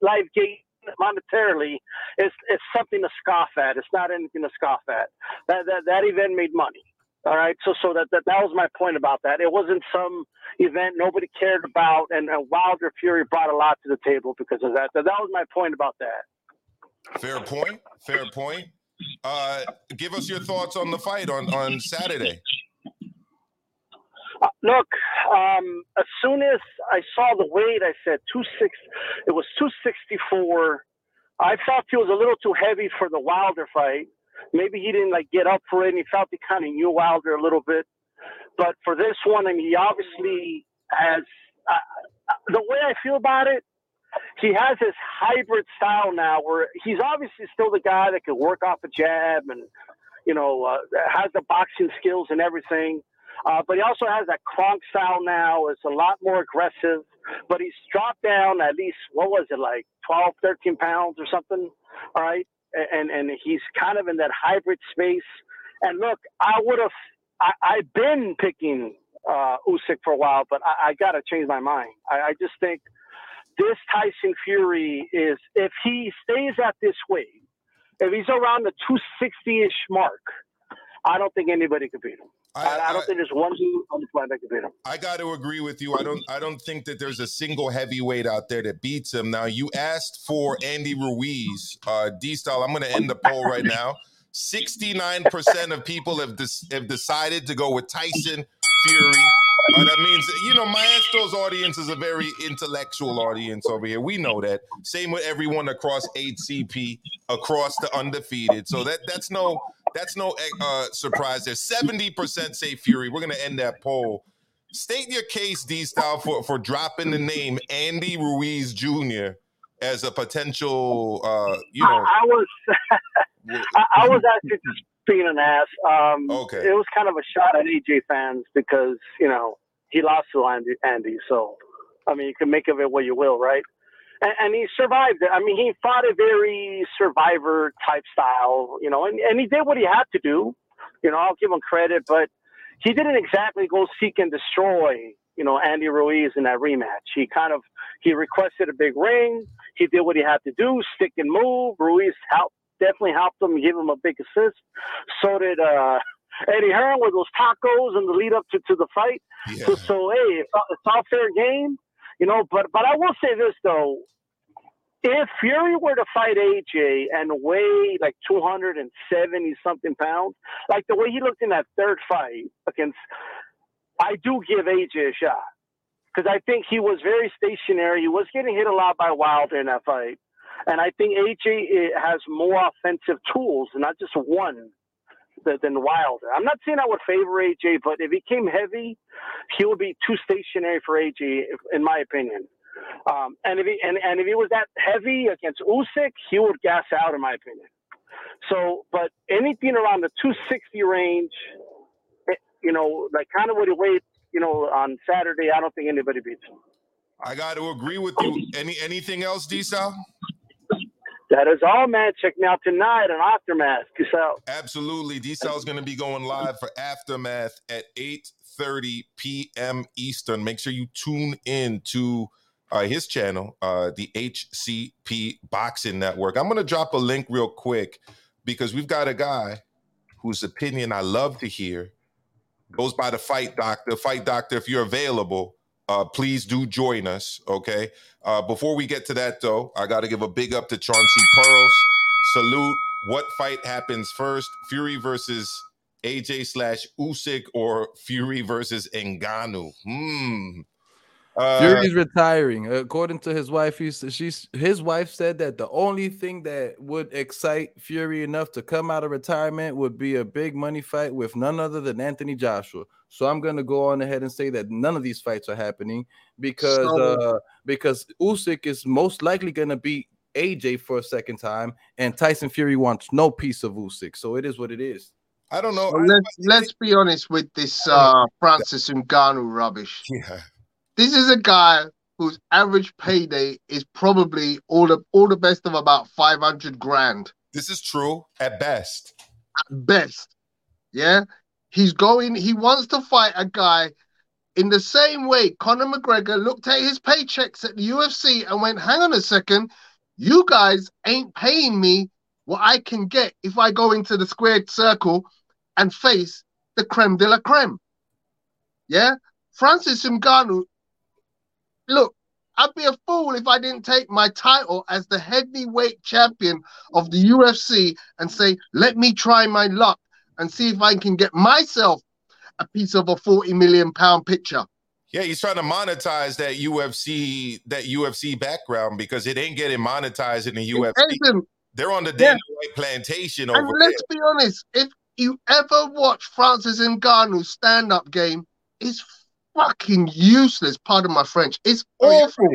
live gate monetarily is, is something to scoff at. It's not anything to scoff at. That that, that event made money. All right, so so that, that that was my point about that. It wasn't some event nobody cared about, and, and Wilder Fury brought a lot to the table because of that. That, that was my point about that. Fair point. Fair point. Uh, give us your thoughts on the fight on on Saturday. Uh, look, um, as soon as I saw the weight, I said two six. It was two sixty four. I felt he was a little too heavy for the Wilder fight. Maybe he didn't like get up for it. and He felt he kind of knew Wilder a little bit. But for this one, I mean, he obviously has uh, the way I feel about it. He has this hybrid style now, where he's obviously still the guy that can work off a jab and you know uh, has the boxing skills and everything. Uh, but he also has that Kronk style now. It's a lot more aggressive. But he's dropped down at least what was it like 12, 13 pounds or something. All right, and and he's kind of in that hybrid space. And look, I would have. I, I've been picking uh, Usyk for a while, but I, I got to change my mind. I, I just think this Tyson Fury is if he stays at this weight, if he's around the 260-ish mark, I don't think anybody could beat him. I, I don't think there's one dude on the planet that could beat him. I got to agree with you. I don't. I don't think that there's a single heavyweight out there that beats him. Now, you asked for Andy Ruiz, uh, D style. I'm going to end the poll right now. Sixty-nine percent of people have dis- have decided to go with Tyson Fury. Uh, that means you know Maestro's audience is a very intellectual audience over here. We know that. Same with everyone across HCP, across the undefeated. So that that's no that's no uh, surprise there. Seventy percent say Fury. We're gonna end that poll. State your case, D style, for for dropping the name Andy Ruiz Jr. as a potential. Uh, you know, I was I, I was actually being an ass. Um, Okay. It was kind of a shot at AJ fans because you know he lost to Andy. Andy so I mean, you can make of it what you will, right? And, and he survived it. I mean, he fought a very survivor type style, you know, and, and he did what he had to do. You know, I'll give him credit, but he didn't exactly go seek and destroy, you know, Andy Ruiz in that rematch. He kind of he requested a big ring. He did what he had to do, stick and move. Ruiz helped, definitely helped him, give him a big assist. So did uh, Eddie Hearn with those tacos in the lead up to, to the fight. yeah. So, so hey, it's it's all fair game, you know. But but I will say this though, if Fury were to fight AJ and weigh like 270 something pounds, like the way he looked in that third fight against, I do give AJ a shot because I think he was very stationary. He was getting hit a lot by Wilder in that fight, and I think AJ has more offensive tools, not just one. Than Wilder. I'm not saying I would favor AJ, but if he came heavy, he would be too stationary for AJ, in my opinion. Um, and if he and, and if he was that heavy against Usyk, he would gas out, in my opinion. So, but anything around the 260 range, eh, you know, like kind of what he weighed, you know, on Saturday, I don't think anybody beats him. I got to agree with you. Any anything else, D style? That is all, man. Check me out tonight on Aftermath. Peace out. Absolutely. D is going to be going live for Aftermath at 8:30 p.m. Eastern. Make sure you tune in to uh, his channel, uh, the HCP Boxing Network. I'm going to drop a link real quick because we've got a guy whose opinion I love to hear goes by the Fight Doctor. Fight Doctor, if you're available, uh, please do join us. Okay. Uh, before we get to that, though, I got to give a big up to Chauncey Pearls. Salute. What fight happens first? Fury versus AJ slash Usyk or Fury versus Ngannou? Hmm. Uh, Fury's retiring. According to his wife, he's she's his wife said that the only thing that would excite Fury enough to come out of retirement would be a big money fight with none other than Anthony Joshua. So I'm gonna go on ahead and say that none of these fights are happening because so, uh because Usyk is most likely gonna beat AJ for a second time, and Tyson Fury wants no piece of Usyk. So it is what it is. I don't know. Well, let's let's be honest with this uh Francis Ngannou rubbish. Yeah. This is a guy whose average payday is probably all the all the best of about 500 grand. This is true at best. At best. Yeah. He's going, he wants to fight a guy in the same way Conor McGregor looked at his paychecks at the UFC and went, hang on a second, you guys ain't paying me what I can get if I go into the squared circle and face the creme de la creme. Yeah? Francis Ngannou look, I'd be a fool if I didn't take my title as the heavyweight champion of the UFC and say, let me try my luck and see if I can get myself a piece of a 40 million pound picture. Yeah, he's trying to monetize that UFC that UFC background because it ain't getting monetized in the UFC. Isn't. They're on the Dana yeah. White plantation over And let's there. be honest, if you ever watch Francis Ngannou's stand-up game, it's fucking useless. Pardon my French. It's oh, awful.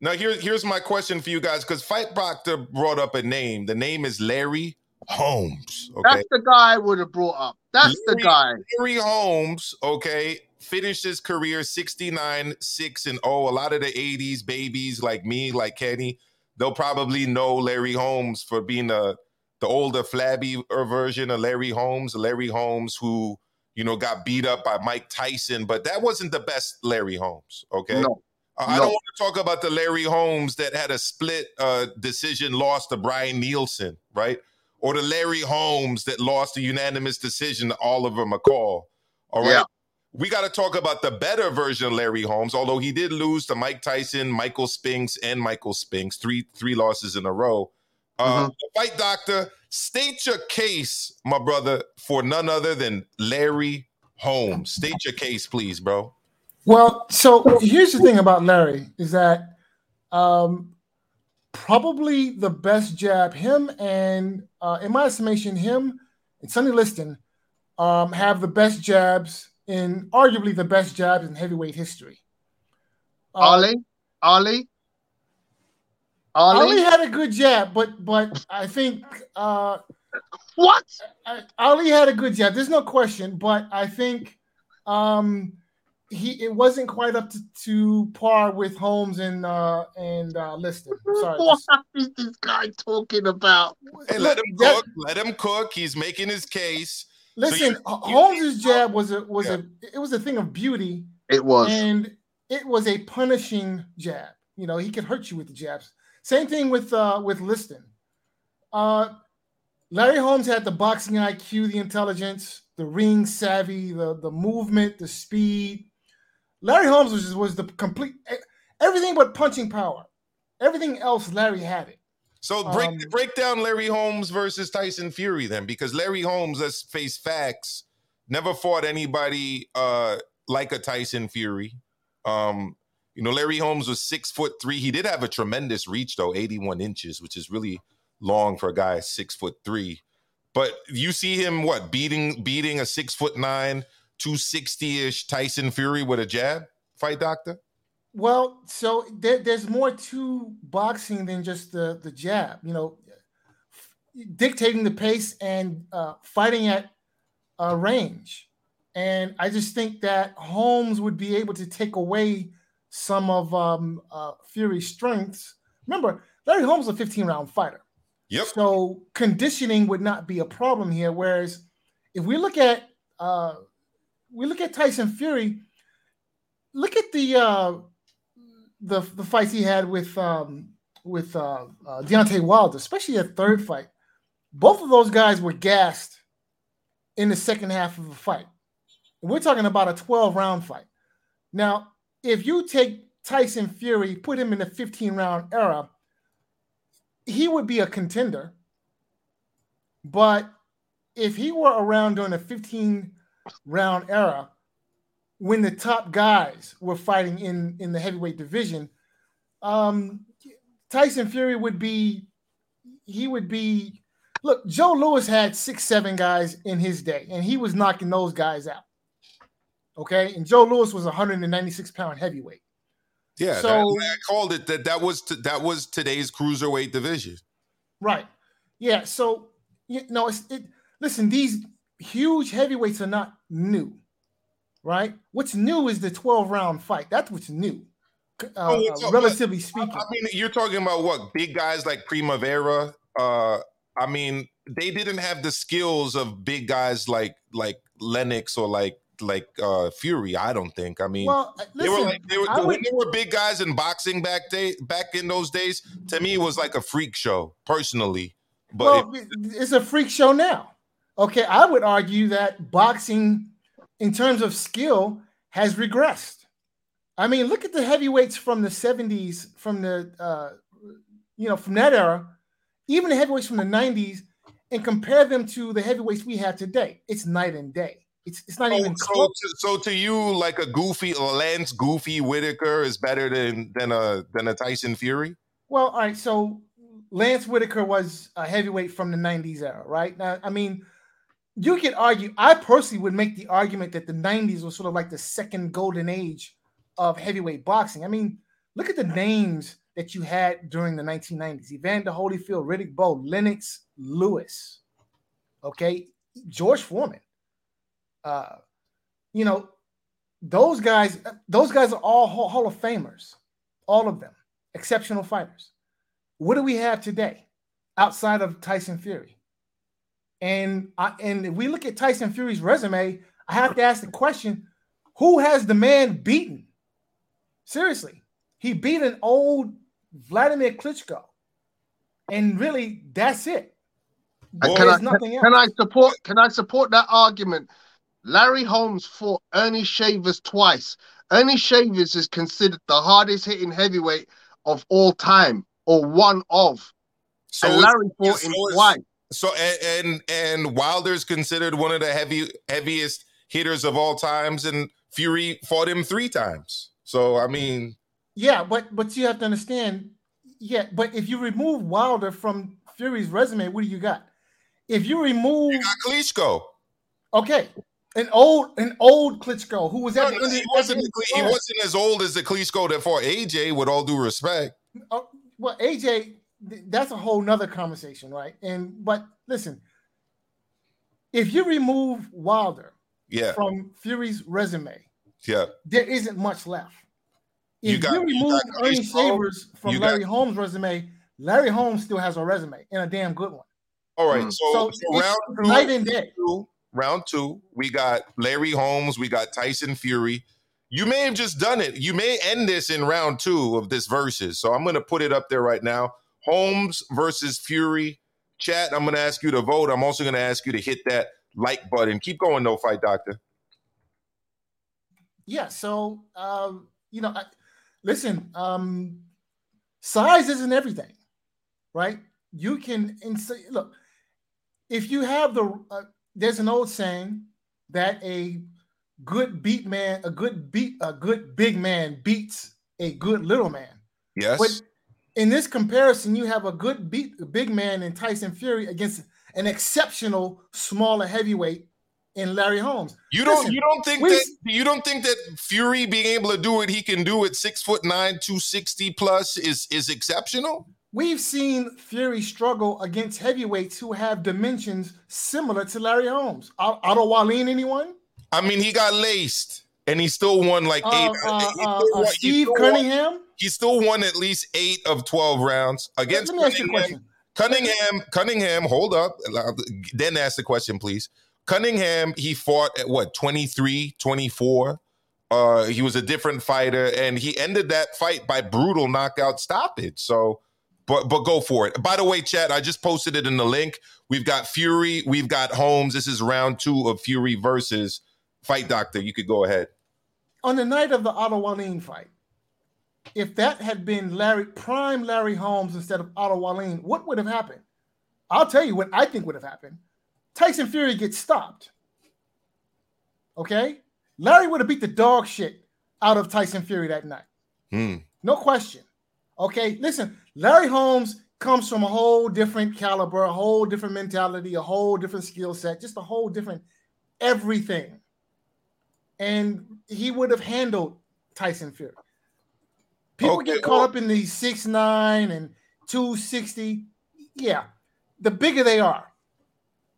Now here, here's my question for you guys, because Fight Doctor brought up a name. The name is Larry Holmes. Okay? That's the guy I would have brought up. That's Larry, the guy. Larry Holmes, okay, finished his career 69, 6 and 0. A lot of the 80s babies like me, like Kenny, they'll probably know Larry Holmes for being a the older flabby version of Larry Holmes, Larry Holmes who you know, got beat up by Mike Tyson, but that wasn't the best Larry Holmes. Okay. No. Uh, no. I don't want to talk about the Larry Holmes that had a split uh, decision loss to Brian Nielsen, right? Or the Larry Holmes that lost a unanimous decision to Oliver McCall. All right. Yeah. We got to talk about the better version of Larry Holmes, although he did lose to Mike Tyson, Michael Spinks, and Michael Spinks, three three losses in a row. Uh, mm-hmm. Fight Doctor, state your case, my brother, for none other than Larry Holmes. State your case, please, bro. Well, so here's the thing about Larry is that um, probably the best jab, him and, uh, in my estimation, him and Sonny Liston um, have the best jabs in arguably the best jabs in heavyweight history. Um, Ali, Ali, Ali? Ali had a good jab, but but I think uh, what Ali had a good jab. There's no question, but I think um, he it wasn't quite up to, to par with Holmes and uh, and uh, Liston. Sorry, what is this guy talking about? Hey, let him cook. Let him cook. He's making his case. Listen, so Holmes's jab was a was yeah. a it was a thing of beauty. It was, and it was a punishing jab. You know, he could hurt you with the jabs. Same thing with uh, with Liston. Uh, Larry Holmes had the boxing IQ, the intelligence, the ring savvy, the the movement, the speed. Larry Holmes was was the complete everything but punching power. Everything else, Larry had it. So break um, break down Larry Holmes versus Tyson Fury then, because Larry Holmes, let's face facts, never fought anybody uh, like a Tyson Fury. Um, you know, Larry Holmes was six foot three. He did have a tremendous reach, though, 81 inches, which is really long for a guy six foot three. But you see him what beating beating a six foot nine, 260-ish Tyson Fury with a jab, fight doctor? Well, so there, there's more to boxing than just the the jab. You know, dictating the pace and uh, fighting at uh, range. And I just think that Holmes would be able to take away some of um, uh, Fury's strengths. Remember, Larry Holmes is a 15 round fighter. Yep. So conditioning would not be a problem here. Whereas if we look at uh, we look at Tyson Fury, look at the uh, the the fights he had with um, with uh, uh, Deontay Wilder, especially that third fight, both of those guys were gassed in the second half of the fight. We're talking about a 12 round fight. Now, if you take Tyson Fury, put him in the 15 round era, he would be a contender. But if he were around during the 15 round era, when the top guys were fighting in in the heavyweight division, um, Tyson Fury would be he would be look. Joe Louis had six seven guys in his day, and he was knocking those guys out. Okay, and Joe Louis was 196 pound heavyweight. Yeah, So- that, I called it that. That was that was today's cruiserweight division. Right. Yeah. So you know, it's it. Listen, these huge heavyweights are not new, right? What's new is the 12 round fight. That's what's new, uh, Oh, uh, relatively speaking. I mean, you're talking about what big guys like Primo Carnera. Uh, I mean, they didn't have the skills of big guys like like Lennox or like like uh Fury. I don't think. I mean, well, uh, they were like they were when would- they were big guys in boxing back day back in those days. To me, it was like a freak show personally. But well, it- it's a freak show now. Okay, I would argue that boxing, in terms of skill, has regressed. I mean, look at the heavyweights from the '70s, from the uh, you know from that era, even the heavyweights from the '90s, and compare them to the heavyweights we have today. It's night and day. It's it's not even so, close. to, so to you, like a goofy Lance Goofy Whitaker is better than than a than a Tyson Fury. Well, all right. So Lance Whitaker was a heavyweight from the 90s era, right? Now, I mean, you could argue, I personally would make the argument that the 90s was sort of like the second golden age of heavyweight boxing. I mean, look at the names that you had during the 1990s Evander Holyfield, Riddick Bowe, Lennox Lewis, okay, George Foreman. Uh, you know, those guys, those guys are all Hall of Famers, all of them, exceptional fighters. What do we have today outside of Tyson Fury? And I, and if we look at Tyson Fury's resume, I have to ask the question: Who has the man beaten? Seriously, he beat an old Vladimir Klitschko, and really, that's it. And Boy, can, I, There's nothing else. can I support? Can I support that argument? Larry Holmes fought Ernie Shavers twice. Ernie Shavers is considered the hardest hitting heavyweight of all time, or one of. So and Larry fought so him it's- twice. So and, and and Wilder's considered one of the heavy heaviest hitters of all times, and Fury fought him three times. So I mean, Yeah, but but you have to understand. Yeah, but if you remove Wilder from Fury's resume, what do you got? If you remove, you got Klitschko. okay, an old an old Klitschko who was No, at no, he wasn't. He end of his wasn't as old as the Klitschko that fought AJ. With all due respect. Oh, well, AJ, th- that's a whole nother conversation, right? And but listen, if you remove Wilder yeah, from Fury's resume, yeah. there isn't much left. You If got- you you remove got Ernie Klitschko, Shavers from you got- Larry Holmes' resume, Larry Holmes still has a resume and a damn good one. All right. Mm. So, So, so it's round two, night and day. two, round two, we got Larry Holmes, we got Tyson Fury. You may have just done it. You may end this in round two of this versus. So I'm going to put it up there right now. Holmes versus Fury. Chat, I'm going to ask you to vote. I'm also going to ask you to hit that like button. Keep going, no fight doctor. Yeah. So, um, you know, I, listen, um, size isn't everything, right? You can so, look if you have the. Uh, there's an old saying that a good beat man, a good beat, a good big man beats a good little man. Yes. But in this comparison, you have a good beat, big man in Tyson Fury against an exceptional smaller heavyweight in Larry Holmes. you don't listen, you don't think we- that you don't think that Fury being able to do what he can do at six foot nine, 260 plus is is exceptional? We've seen Fury struggle against heavyweights who have dimensions similar to Larry Holmes. Ot- Otto Wallin, anyone? I mean, he got laced and he still won like Uh, eight. uh, uh, uh, won- Steve still won- Cunningham. He still won at least eight of 12 rounds against let me ask you a Cunningham. question. Cunningham, Cunningham, hold up. Then ask the question, please. Cunningham, he fought at what, 23, 24? Uh, he was a different fighter, and he ended that fight by brutal knockout stoppage. So, but but go for it. By the way, Chad, I just posted it in the link. We've got Fury, we've got Holmes. This is round two of Fury versus Fight Doctor. You could go ahead. On the night of the Otto fight, if that had been Larry prime Larry Holmes instead of Otto Wallin, what would have happened? I'll tell you what I think would have happened. Tyson Fury gets stopped. Okay? Larry would have beat the dog shit out of Tyson Fury that night. Hmm. No question. Okay, listen, Larry Holmes comes from a whole different caliber, a whole different mentality, a whole different skill set, just a whole different everything. And he would have handled Tyson Fury. People Okay, get well- caught up in the six nine and 260. Yeah, the bigger they are,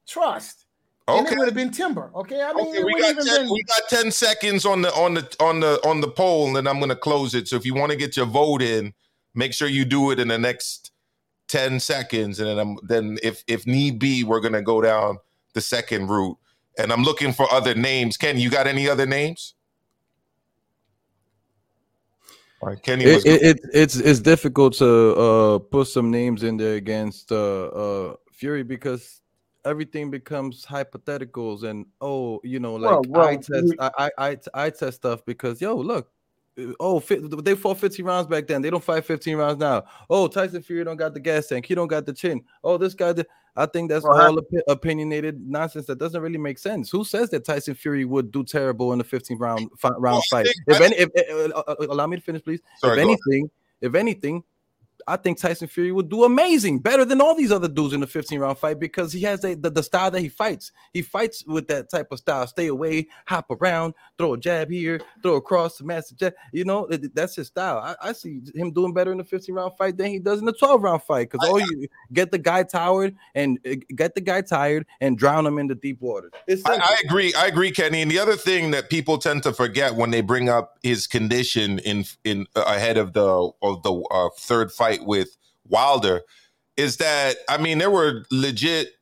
trust. And it would have been timber. Okay. I mean, Okay, we got 10, been we got 10 seconds on the on the on the on the poll, and then I'm gonna close it. So if you want to get your vote in, make sure you do it in the next 10 seconds. And then I'm then if if need be, we're gonna go down the second route. And I'm looking for other names. Ken, you got any other names? All right, Kenny was It, it, it it's it's difficult to uh put some names in there against uh uh Fury because everything becomes hypotheticals and oh you know like Well, well, I test you- I, I I I test stuff because yo look oh fi- they fought 15 rounds back then. They don't fight 15 rounds now. Oh Tyson Fury don't got the gas tank. He don't got the chin. Oh this guy did. I think that's Well, all opi- opinionated nonsense that doesn't really make sense. Who says that Tyson Fury would do terrible in the 15 round fi- round I fight? If any, if, uh, allow me to finish, please. Sorry, if anything, if anything, I think Tyson Fury would do amazing, better than all these other dudes in the 15 round fight because he has a, the, the style that he fights. He fights with that type of style. Stay away, hop around, throw a jab here, throw across the master jab. You know, that's his style. I, I see him doing better in the 15 round fight than he does in the 12 round fight because all you get the guy tired and uh, get the guy tired and drown him in the deep water. I. I agree. I agree, Kenny. And the other thing that people tend to forget when they bring up his condition in in uh, ahead of the of the uh, third fight with Wilder is that I mean there were legit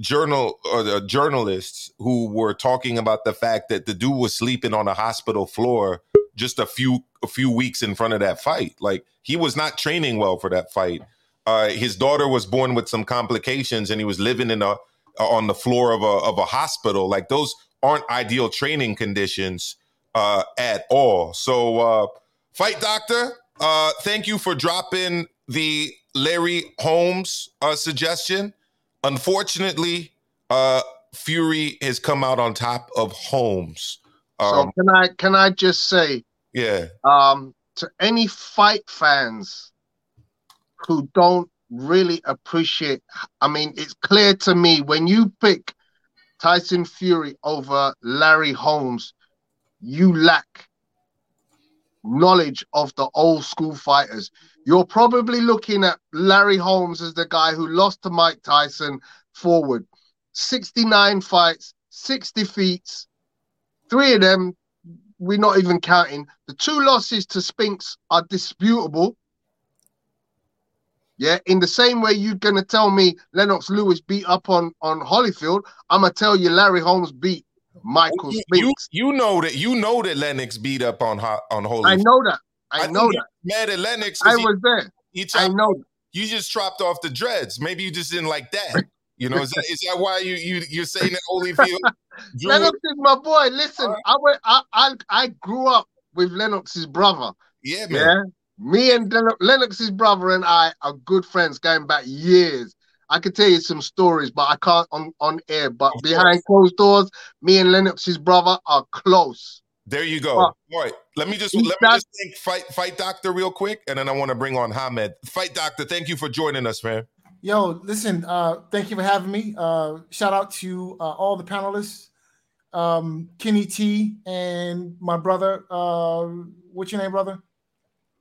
journal or uh, journalists who were talking about the fact that the dude was sleeping on a hospital floor just a few a few weeks in front of that fight. Like he was not training well for that fight. Uh, his daughter was born with some complications, and he was living in a on the floor of a of a hospital. Like those aren't ideal training conditions uh, at all. So, uh, fight doctor, uh, thank you for dropping the Larry Holmes uh, suggestion. Unfortunately, uh, Fury has come out on top of Holmes. So Um, can I can I just say yeah, um, to any fight fans who don't really appreciate. I mean, it's clear to me when you pick Tyson Fury over Larry Holmes, you lack knowledge of the old school fighters. You're probably looking at Larry Holmes as the guy who lost to Mike Tyson forward. 69 fights, six defeats, three of them we're not even counting. The two losses to Spinks are disputable. Yeah, in the same way you're gonna tell me Lennox Lewis beat up on on Holyfield, I'm gonna tell you Larry Holmes beat Michael you, you, Spinks. you know that you know that Lennox beat up on on Holy. I know that. I, think know that. Mad at Lennox. I was there. he I know. That. you just chopped off the dreads. Maybe you just didn't like that. You know, is that is that why you you you're saying that Holyfield drew Lennox is my boy. Listen, I went. I, I I grew up with Lennox's brother. Yeah, man. Yeah. Me and Len- Lennox's brother and I are good friends going back years. I could tell you some stories, but I can't on, on air. But Of behind closed doors, me and Lennox's brother are close. There you go. Well, All right. Let me just let me just thank fight fight doctor real quick, and then I want to bring on Hamed. Fight doctor, thank you for joining us, man. Yo, listen, uh, thank you for having me. Uh, shout out to uh, all the panelists, um, Kenny T and my brother. Uh, what's your name, brother?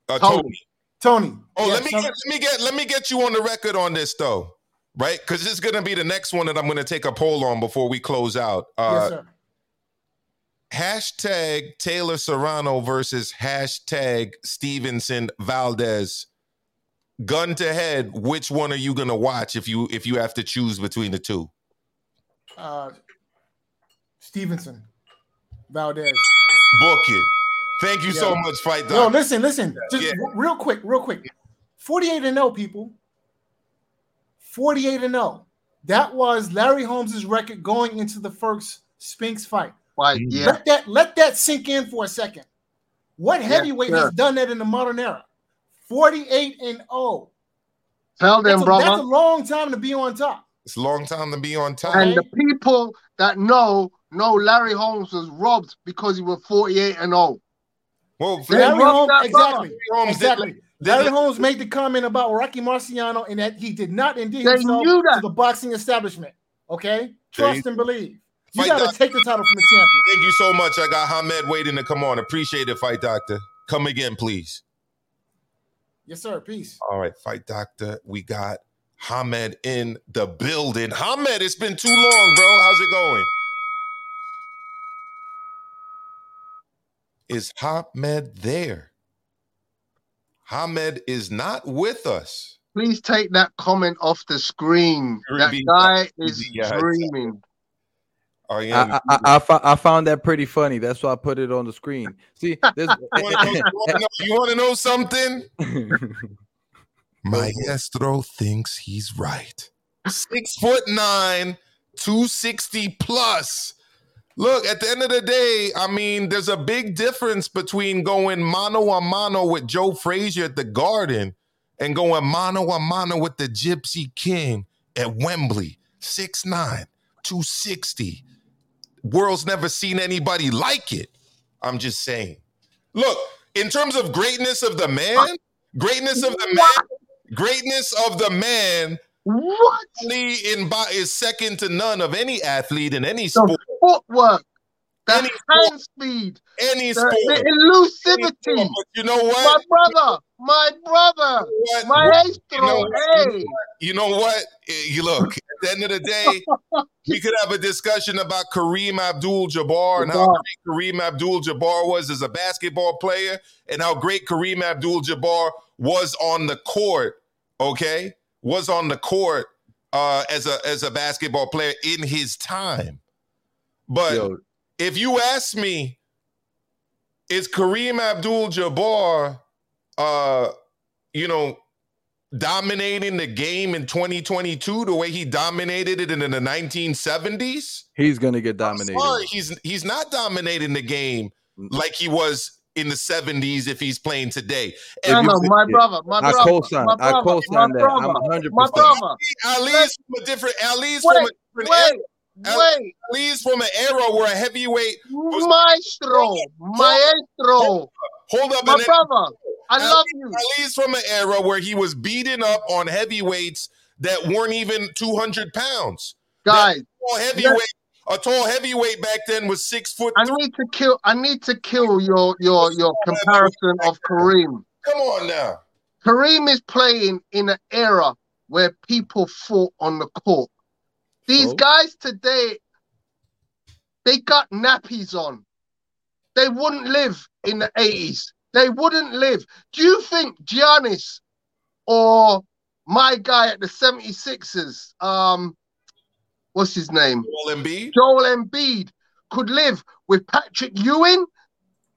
Uh, Tony. Tony. Tony. Oh, Yeah, let me shout- get, let me get let me get you on the record on this though, right? Because this is gonna be the next one that I'm gonna take a poll on before we close out. yes, Uh, sir. hashtag Taylor Serrano versus hashtag Stevenson Valdez. Gun to head, which one are you gonna watch if you if you have to choose between the two? Uh, Stevenson, Valdez. Book it. Thank you Yeah. so much, Fight Doc. listen, listen. Just Yeah. real quick, real quick. 48 and 0, people. 48 and 0. That was Larry Holmes' record going into the first Spinks fight. Right, Mm. yeah. Let that let that sink in for a second. What heavyweight sure. has done that in the modern era? 48 and 0. Tell That's them, a, brother. that's a long time to be on top. It's a long time to be on top. and the people that know know Larry Holmes was robbed because he was 48 and oh. 0. Well, Larry Holmes, that brother. exactly. Holmes did- exactly. Did- Larry Holmes made the comment about Rocky Marciano and that he did not endear himself to the boxing establishment. Okay? Trust and believe. You got to take the title from the champion. Thank you so much. I got Hamed waiting to come on. Appreciate it, Fight Doctor. Come again, please. Yes, sir. Peace. All right, Fight Doctor. We got Hamed in the building. Hamed, it's been too long, bro. How's it going? Is Hamed there? Hamed is not with us. Please take that comment off the screen. That guy is Yeah, dreaming. Are you? I, I, I, I, fo- I found that pretty funny. That's why I put it on the screen. See, this, you want to know something? Maestro thinks he's right. Six foot nine, 260 plus. Look, at the end of the day, I mean, there's a big difference between going mano a mano with Joe Frazier at the Garden and going mano a mano with the Gypsy King at Wembley. 6'9, 260. World's never seen anybody like it. I'm just saying. Look, in terms of greatness of the man, greatness of the man, greatness of the man, What? Lee in is second to none of any athlete in any sport. Footwork, the Any hand speed, Any the, sport. the Any sport. elusivity. You know what? My brother, my brother, What- maestro. you know, hey, you know what? Eh, You look, at the end of the day, we could have a discussion about Kareem Abdul Jabbar and how great Kareem Abdul Jabbar was as a basketball player and how great Kareem Abdul Jabbar was on the court, okay? Was on the court uh, as a as a basketball player in his time. But Yo, if you ask me, is Kareem Abdul Jabbar, uh, you know, dominating the game in 2022 the way he dominated it in the 1970s? he's gonna get dominated. sorry, he's he's not dominating the game like he was in the 70s if he's playing today. no, And no, my yeah. brother, my I brother, co-sign. my I brother, co-sign my that. I'm brother, 100. my percent brother. Ali's from a different Ali's from a Wait, era. Wait, Ali's from an era where a heavyweight maestro, maestro, hold up my brother. I love you. Ali's from an era where he was beating up on heavyweights that weren't even 200 pounds. Guys, Tall heavyweight, a tall heavyweight back then was six foot. I three. need to kill. I need to kill your your your comparison of Kareem. Come on now. Kareem is playing in an era where people fought on the court. These So? guys today, they got nappies on. They wouldn't live in the 80s. They wouldn't live. Do you think Giannis or my guy at the 76ers, um, what's his name? Joel Embiid. Joel Embiid could live with Patrick Ewing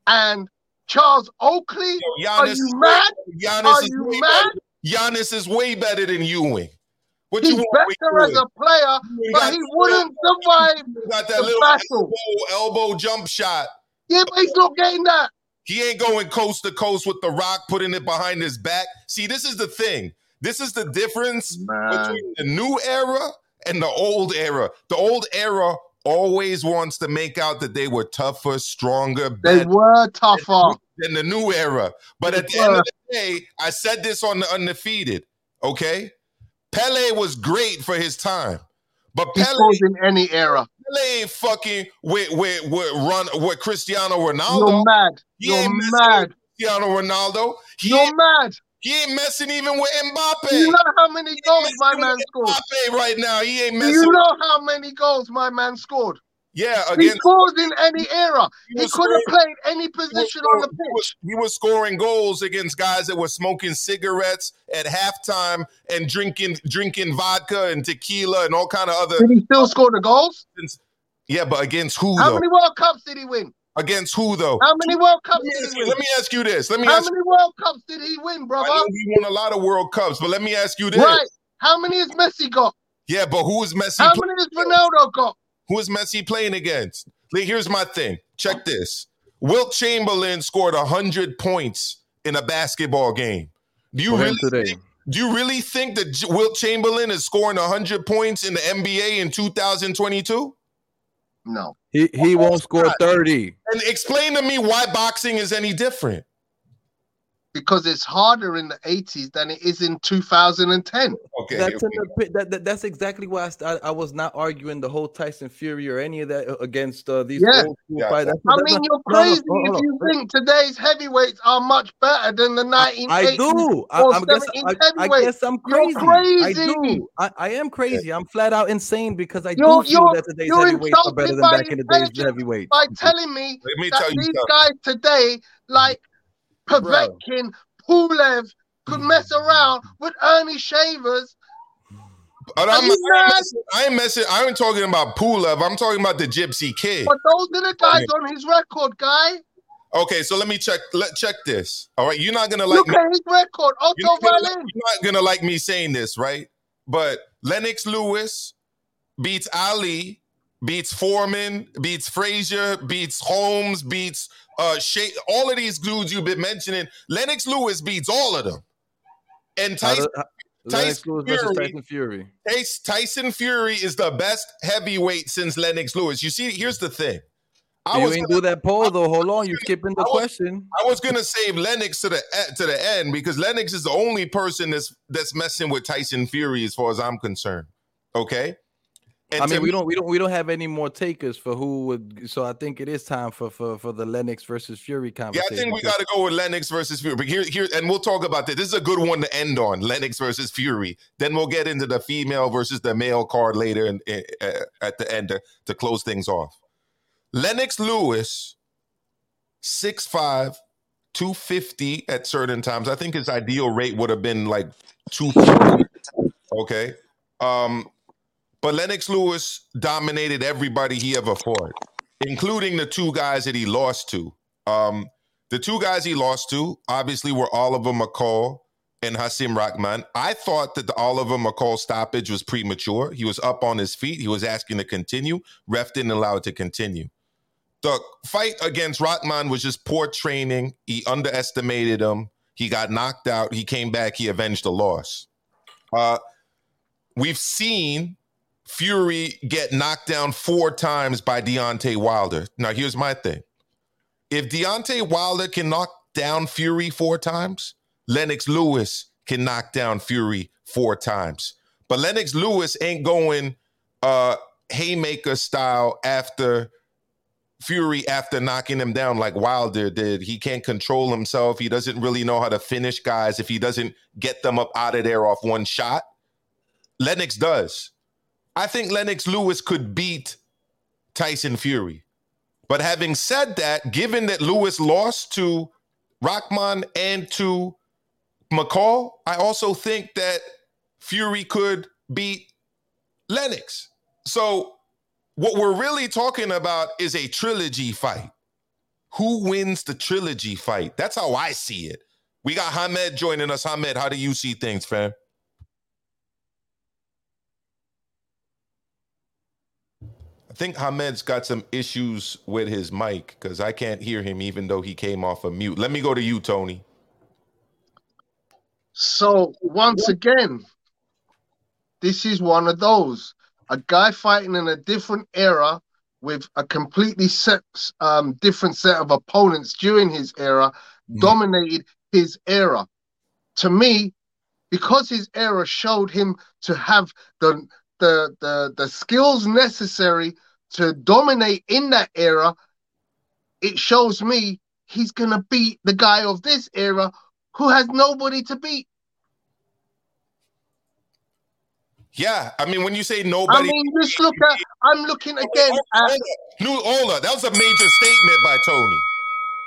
and Charles Oakley? Are Giannis, you mad? Giannis Are you way mad? better. Giannis is way better than Ewing. What He's you want better as a player, but he wouldn't survive. Ewing got that little battle. elbow, elbow jump shot. Yeah, but he's not getting that. He ain't going coast to coast with the rock, putting it behind his back. See, this is the thing. This is the difference between the new era and the old era. The old era always wants to make out that they were tougher, stronger, They were tougher. than the new era. But at the end of the day, I said this on the undefeated. Okay, Pele was great for his time, but Pele, in any era. Pele ain't fucking with with with run with Cristiano Ronaldo. You're mad. He You're ain't mad. Cristiano Ronaldo. He You're mad. he ain't messing even with Mbappe. You know how many goals my man scored? Mbappe right now. He ain't messing. you know how many goals my man scored? Yeah, He against scores in any era. he He could have scoring- played any he position on the scoring- he pitch. was- He was scoring goals against guys that were smoking cigarettes at halftime and drinking drinking vodka and tequila and all kind of other. Did he still score the goals? Yeah, but against who How though? many World Cups did he win? Against who though? How many World Cups Let me, did ask he you, win? let me ask you this. Let me How many World Cups did he win, brother? he won a lot of World Cups, but let me ask you this. Right. How many has Messi got? Yeah, but who is Messi? How many has Ronaldo got? Who is Messi playing against? Like, here's my thing. Check this. Wilt Chamberlain scored 100 points in a basketball game. Do you really today. think, do you really think that J- Wilt Chamberlain is scoring 100 points in the NBA in 2022? No. He he won't score not. 30. And explain to me why boxing is any different. Because it's harder in the 80s than it is in 2010. Okay. That's here an we go. opi- that, that, that's exactly why I, st- I, I was not arguing the whole Tyson Fury or any of that uh, against uh, these Yeah. old Yeah. fights. That's, I that's mean, not- you're no, no, crazy hold if on. you think today's heavyweights are much better than the 1980s. I do. I, or I'm guess, I, I guess I'm You're crazy. I do. I, I am crazy. I'm flat out insane because I You're- do feel that today's heavyweights are better than back in the days of heavyweights. By telling me me that you these something. guys today, like Bro. Povetkin, Pulev, could hmm. mess around with Ernie Shavers. But I'm, I, ain't messing, I ain't messing. I ain't talking about Pulev. I'm talking about the Gypsy Kid. But those are the guys on his record, guy. Okay, so let me check. Let check this. All right, you're not gonna like Look me. at his record. You're not, gonna, Berlin. you're not gonna like me saying this, right? But Lennox Lewis beats Ali, beats Foreman, beats Frazier, beats Holmes, beats uh Shay. All of these dudes you've been mentioning, Lennox Lewis beats all of them. And How Tyson, do- how- Tyson Fury- Tyson Fury. Tyson Fury is the best heavyweight since Lennox Lewis. You see, here's the thing. I you was ain't gonna- do that poll though. Hold on, you're skipping the I was- question. I was gonna save Lennox to the to the end because Lennox is the only person that's that's messing with Tyson Fury as far as I'm concerned. Okay. And I mean, we don't, we don't, we don't have any more takers for who would. So I think it is time for for for the Lennox versus Fury conversation. Yeah. I think we got to go with Lennox versus Fury. But here, here, and we'll talk about this. This is a good one to end on: Lennox versus Fury. Then we'll get into the female versus the male card later, and uh, at the end to, to close things off. Lennox Lewis, 6'5", 250 at certain times. I think his ideal rate would have been like 240. Okay. Um, but Lennox Lewis dominated everybody he ever fought, including the two guys that he lost to. Um, the two guys he lost to, obviously, were Oliver McCall and Hasim Rahman. I thought that the Oliver McCall stoppage was premature. He was up on his feet. He was asking to continue. Ref didn't allow it to continue. The fight against Rahman was just poor training. He underestimated him. He got knocked out. He came back. He avenged the loss. Uh, we've seen Fury get knocked down four times by Deontay Wilder. Now, here's my thing. If Deontay Wilder can knock down Fury four times, Lennox Lewis can knock down Fury four times. But Lennox Lewis ain't going uh haymaker style after Fury after knocking him down like Wilder did. He can't control himself. He doesn't really know how to finish guys if he doesn't get them up out of there off one shot. Lennox does. I think Lennox Lewis could beat Tyson Fury. But having said that, given that Lewis lost to Rahman and to McCall, I also think that Fury could beat Lennox. So what we're really talking about is a trilogy fight. Who wins the trilogy fight? That's how I see it. We got Hamed joining us. Hamed, how do you see things, fam? Think Hamed's got some issues with his mic because I can't hear him even though he came off of mute. Let me go to you, Tony. So once again, this is one of those. A guy fighting in a different era with a completely set, um, different set of opponents during his era, Mhm. dominated his era. To me, because his era showed him to have the the the, the skills necessary to dominate in that era, it shows me he's gonna beat the guy of this era who has nobody to beat. Yeah, I mean, when you say nobody, I mean, just look at. I'm looking again at. New Ola, that was a major statement by Tony.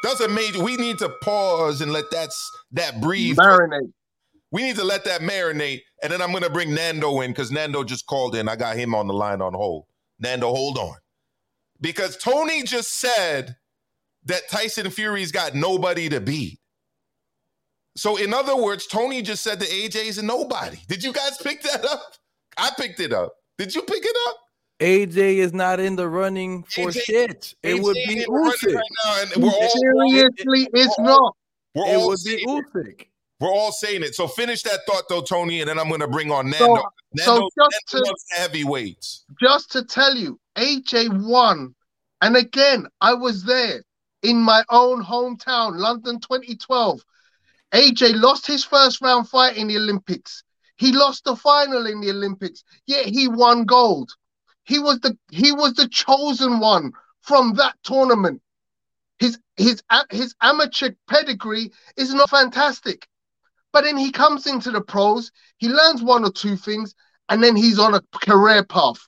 That's a major. We need to pause and let that that breathe. Marinate. We need to let that marinate, and then I'm gonna bring Nando in because Nando just called in. I got him on the line on hold. Nando, hold on, because Tony just said that Tyson Fury's got nobody to beat. So, in other words, Tony just said that AJ's a nobody. Did you guys pick that up? I picked it up. Did you pick it up? AJ is not in the running for AJ shit. It AJ would be in the running Usyk. right now, and we're all, Seriously, it's not. we're It all would be saying it. Usyk. We're all saying it. So finish that thought though, Tony, and then I'm gonna bring on Nando. so Nando, just to- heavyweights. just to tell you, AJ won. And again, I was there in my own hometown, London 2012. AJ lost his first round fight in the Olympics. He lost the final in the Olympics, yet he won gold. He was the he was the chosen one from that tournament. His his his amateur pedigree is not fantastic. But then he comes into the pros, he learns one or two things, and then he's on a career path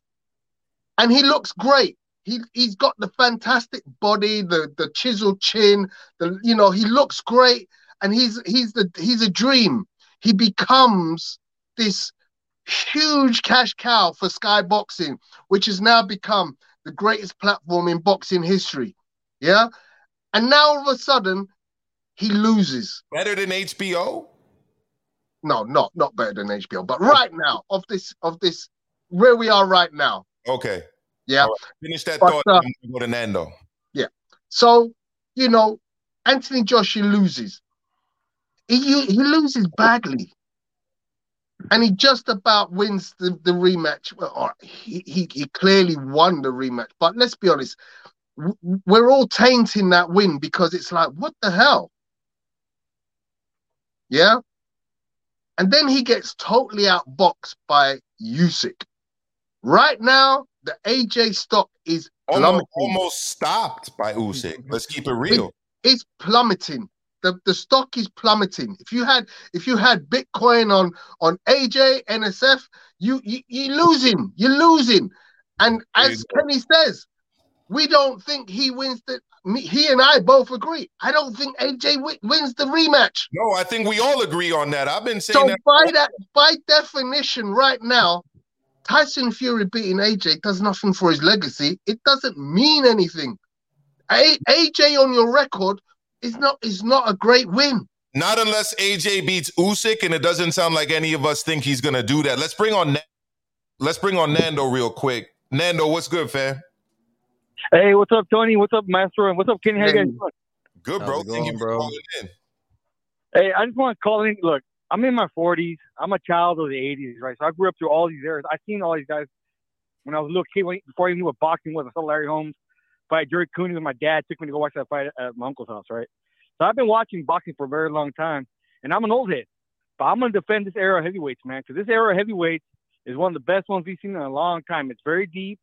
and he looks great. He he's got the fantastic body, the the chiseled chin, the you know he looks great, and he's he's the he's a dream. He becomes this huge cash cow for Sky Boxing, which has now become the greatest platform in boxing history. Yeah, and now all of a sudden he loses. Better than HBO? No, not not better than HBO, but right now of this of this where we are right now. Okay. Yeah. Right. Finish that But, thought. uh, go to Nando. Yeah. So, you know, Anthony Joshua loses. He he loses badly. And he just about wins the, the rematch. Well, Or he, he he clearly won the rematch. But let's be honest, we're all tainting that win because it's like, what the hell? Yeah. And then he gets totally outboxed by Usyk. Right now, the AJ stock is Almost, plummeting. almost stopped by Usyk. Let's keep it real. it's plummeting. The, the stock is plummeting. If you had if you had Bitcoin on on AJ NSF, you you you're losing. You're losing. And as. Kenny says, we don't think he wins the. Me, he and I both agree. I don't think AJ wi- wins the rematch. No, I think we all agree on that. I've been saying So that. by that by definition, right now, Tyson Fury beating AJ does nothing for his legacy. It doesn't mean anything. A- AJ on your record is not is not a great win. Not unless AJ beats Usyk, and it doesn't sound like any of us think he's gonna do that. Let's bring on. Let's bring on Nando real quick. Nando, what's good, fam? Hey, what's up, Tony? What's up, Master? And what's up, Kenny? How you guys Hey. doing? Good, bro. it Thank you for bro? calling in. Hey, I just want to call in. Look, I'm in my 40s. I'm a child of the 80s, right? So I grew up through all these eras. I've seen all these guys when I was a little kid, when, before I even knew what boxing was. I saw Larry Holmes fight Jerry Cooney and my dad. Took me to go watch that fight at my uncle's house, right? So I've been watching boxing for a very long time, and I'm an old head. But I'm gonna defend this era of heavyweights, man, because this era of heavyweights is one of the best ones we've seen in a long time. It's very deep.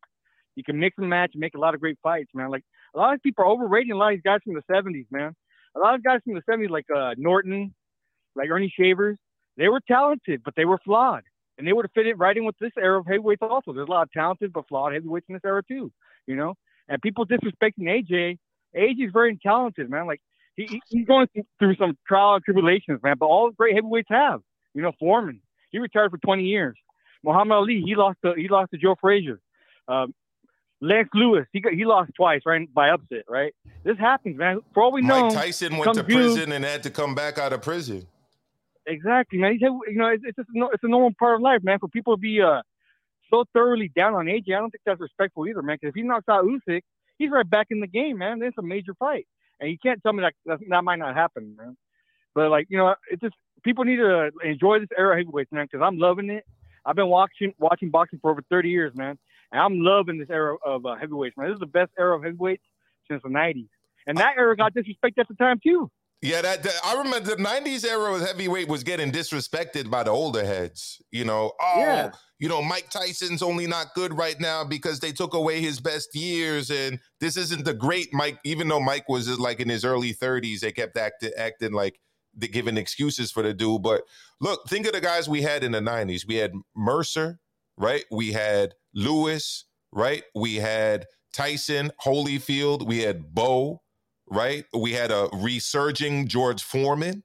You can mix and match and make a lot of great fights, man. Like a lot of people are overrating a lot of these guys from the 70s, man. A lot of guys from the 70s, like uh, Norton, like Ernie Shavers, they were talented, but they were flawed. And they would have fit it right in with this era of heavyweights also. There's a lot of talented but flawed heavyweights in this era too, you know? And people disrespecting AJ. AJ is very talented, man. Like he, he- he's going through- through some trial and tribulations, man. But all great heavyweights have. You know, Foreman, he retired for 20 years. Muhammad Ali, he lost to he lost to Joe Frazier. Um, Lennox Lewis, he got, he lost twice, right by upset, right? This happens, man. For all we know, Mike Tyson went to June- prison and had to come back out of prison. Exactly, man. You know, it's, it's just no, it's a normal part of life, man. For people to be uh so thoroughly down on AJ, I don't think that's respectful either, man. Because if he knocks out Usyk, he's right back in the game, man. It's a major fight, and you can't tell me that that, that might not happen, man. But like, you know, it just people need to enjoy this era of heavyweights, man. Because I'm loving it. I've been watching watching boxing for over 30 years, man, and I'm loving this era of uh, heavyweights, man. This is the best era of heavyweights since the 90s, and that era got disrespected at the time too. Yeah, that, that- I remember the '90s era of heavyweight was getting disrespected by the older heads. You know, oh, Yeah. you know, Mike Tyson's only not good right now because they took away his best years, and this isn't the great Mike. Even though Mike was uh, like in his early 30s, they kept acting acting like they giving excuses for the dude. But look, think of the guys we had in the '90s. We had Mercer, right? We had Lewis, right? We had Tyson, Holyfield. We had Bowe right? We had a resurging George Foreman,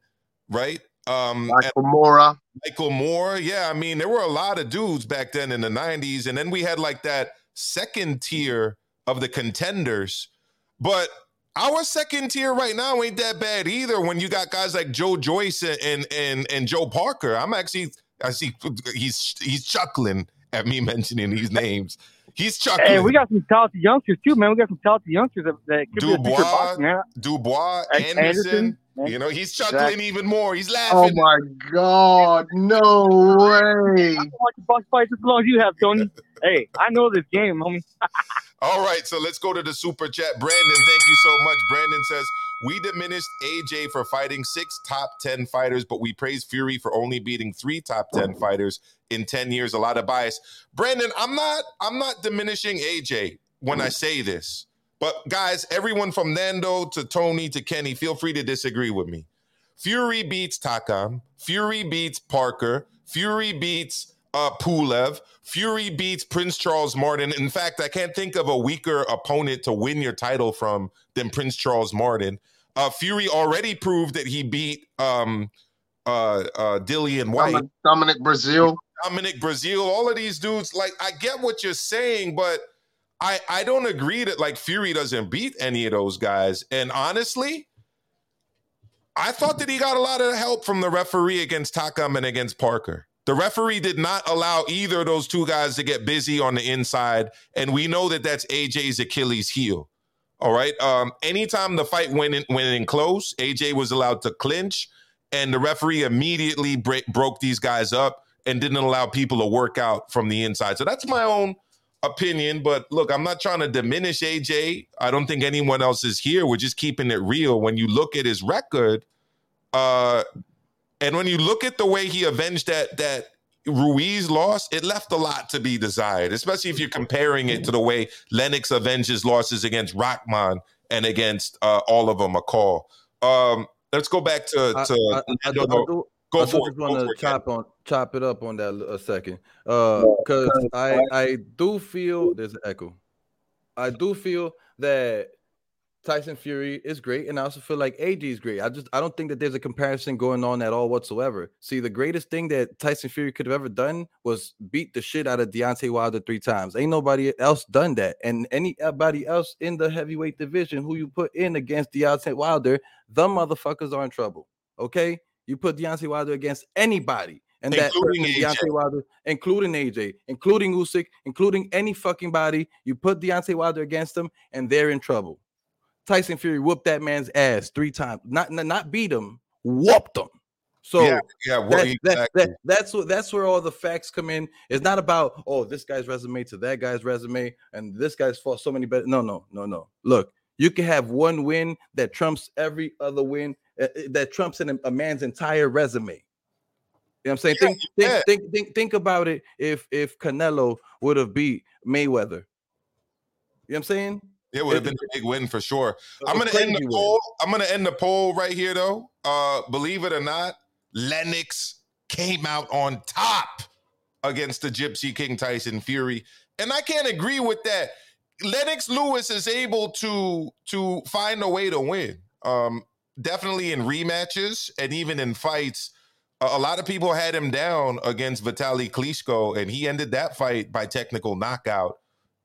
right? Um, Michael Moorer. Michael Moorer. Yeah, I mean, there were a lot of dudes back then in the 90s. And then we had like that second tier of the contenders. But our second tier right now ain't that bad either. When you got guys like Joe Joyce and and and Joe Parker, I'm actually I see he's he's chuckling at me mentioning these names. He's chuckling. Hey, we got some talented youngsters too, man. We got some talented youngsters that, that could be a Dubois, man. Dubois, An- Anderson. Anderson. You know, he's chuckling Exactly. even more. He's oh, laughing. Oh my God! No way! I can watch box fights as long as you have, Tony. hey, I know this game, homie. All right, so let's go to the super chat. Brandon, thank you so much. Brandon says, We diminished AJ for fighting six top 10 fighters, but we praise Fury for only beating three top 10 fighters in 10 years. A lot of bias. Brandon, I'm not I'm not diminishing AJ when I say this. But guys, everyone from Nando to Tony to Kenny, feel free to disagree with me. Fury beats Takam. Fury beats Parker. Fury beats uh, Pulev. Fury beats Prince Charles Martin. In fact, I can't think of a weaker opponent to win your title from than Prince Charles Martin. Uh, Fury already proved that he beat um, uh, uh, Dillian Whyte. Dominic, Dominic Breazeale. Dominic Breazeale, all of these dudes, like I get what you're saying, but I I don't agree that like Fury doesn't beat any of those guys. And honestly, I thought that he got a lot of help from the referee against Takam and against Parker. The referee did not allow either of those two guys to get busy on the inside, and we know that that's AJ's Achilles heel. All right. Um, anytime the fight went in, went in close, AJ was allowed to clinch, and the referee immediately broke these guys up and didn't allow people to work out from the inside. So that's my own opinion. But look, I'm not trying to diminish AJ. I don't think anyone else is here. We're just keeping it real. When you look at his record, uh, and when you look at the way he avenged that that Ruiz loss, it left a lot to be desired, especially if you're comparing it to the way Lennox avenges losses against Rahman and against uh, Oliver McCall. Um, let's go back to I, to I, I, I go I for just want to chop on chop it up on that a second, because I I do feel there's an echo. I do feel that Tyson Fury is great, and I also feel like AJ is great. I just I don't think that there's a comparison going on at all whatsoever. See, the greatest thing that Tyson Fury could have ever done was beat the shit out of Deontay Wilder three times. Ain't nobody else done that, and anybody else in the heavyweight division who you put in against Deontay Wilder, the motherfuckers are in trouble. Okay, you put Deontay Wilder against anybody. And that Including AJ. Deontay Wilder, including AJ, including Usyk, including any fucking body, you put Deontay Wilder against them, and they're in trouble. Tyson Fury whooped that man's ass three times. Not not, not beat him, whooped him. So yeah, yeah, well, that, that, exactly. that, that's what that's where all the facts come in. It's not about oh this guy's resume to that guy's resume and this guy's fought so many better. No, no, no, no. Look, you can have one win that trumps every other win uh, uh, that trumps an, a man's entire resume. You know what I'm saying? Yeah, think, think, yeah. think, think, think about it. If if Canelo would have beat Mayweather, you know what I'm saying? It would have been a big win for sure. I'm gonna end the poll. I'm gonna end the poll right here though. Uh believe it or not, Lennox came out on top against the Gypsy King Tyson Fury. And I can't agree with that. Lennox Lewis is able to to find a way to win. Um definitely in rematches and even in fights. A, a lot of people had him down against Vitali Klitschko and he ended that fight by technical knockout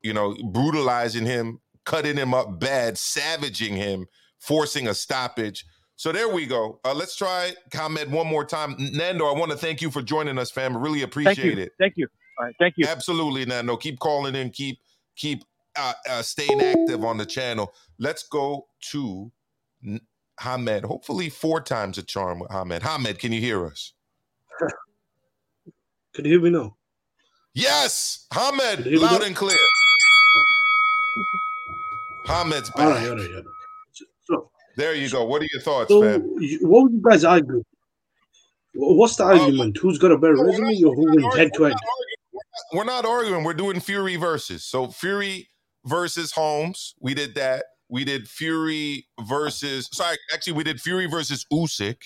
you know, brutalizing him, cutting him up bad, savaging him, forcing a stoppage. So there we go. Uh, let's try comment one more time. Nando, I want to thank you for joining us, fam. I really appreciate Thank you. it. Thank you. All right. Thank you. Absolutely, Nando. Keep calling in. Keep keep uh, uh, staying active on the channel. Let's go to N- Hamed. Hopefully, four times a charm with Hamed. Hamed, can you hear us? Can you hear me now? Yes, Hamed, Can you hear me loud and clear. Hamed's back. All right, all right, all right. So, There you go. What are your thoughts, so you- what would you guys argue? What's the argument? Who's got a better No, resume not- or who wins head to head? We're not arguing. We're doing Fury versus. So Fury versus Holmes. We did that. We did Fury versus. Sorry, actually, we did Fury versus Usyk.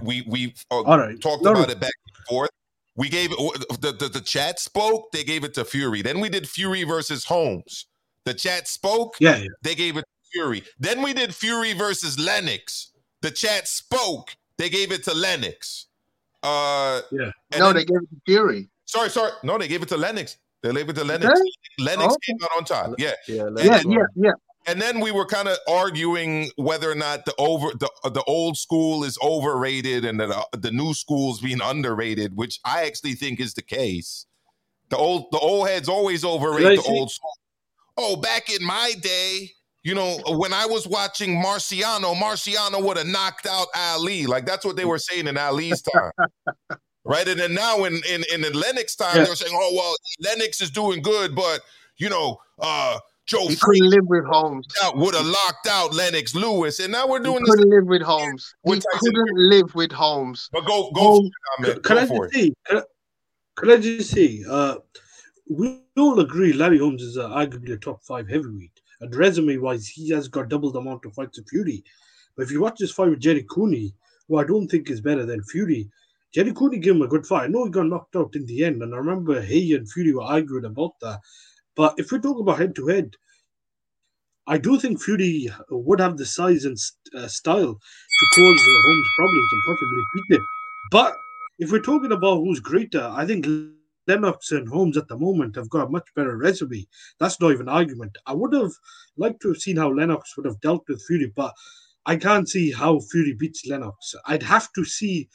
We we uh, right. talked No, about no. it back and forth. We gave it the, the the chat spoke. They gave it to Fury. Then we did Fury versus Holmes. The chat spoke. Yeah, yeah. They gave it to Fury. Then we did Fury versus Lennox. The chat spoke. They gave it to Lennox. Uh, Yeah. no, then- they gave it to Fury. Sorry, sorry. No, they gave it to Lennox. They gave it to Lennox. they? Lennox Oh. came out on top. Yeah. Yeah, Yeah, Lennox yeah, won. yeah. and then we were kind of arguing whether or not the over the the old school is overrated and the the new school's being underrated, which I actually think is the case. The old the old heads always overrate the old school. Oh, back in my day, you know, when I was watching Marciano, Marciano would have knocked out Ali. Like that's what they were saying in Ali's time. right? And then now in in, in the Lennox time, Yeah. they're saying, oh well, Lennox is doing good, but you know, uh Joe He couldn't live with Holmes. out would have locked out Lennox Lewis, and now we're doing this. couldn't live with Holmes. He With Tyson couldn't live with Holmes. But go go Holmes, for it, Ahmed. Can Go I for it. say? Can I, can I just say? We all agree Larry Holmes is uh, arguably a top five heavyweight, and resume-wise, he has got double the amount of fights of Fury. But if you watch this fight with Jerry Cooney, who I don't think is better than Fury, Jerry Cooney gave him a good fight. I know he got knocked out in the end, and I remember Haye and Fury were arguing about that. But if we talk about head-to-head, I do think Fury would have the size and uh, style to cause Holmes problems and possibly beat him. But if we're talking about who's greater, I think Lennox and Holmes at the moment have got a much better resume. That's not even an argument. I would have liked to have seen how Lennox would have dealt with Fury, but I can't see how Fury beats Lennox. I'd have to see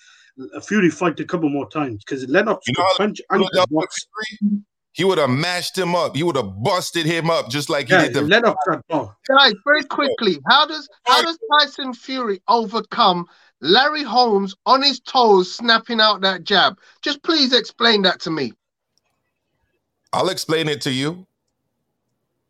uh, Fury fight a couple more times because Lennox You could know how punch he and would've box. Fury? He would have mashed him up. He would have busted him up just like he did the Lennox. Guys, very quickly, how does how does Tyson Fury overcome Larry Holmes on his toes snapping out that jab? Just please explain that to me. I'll explain it to you.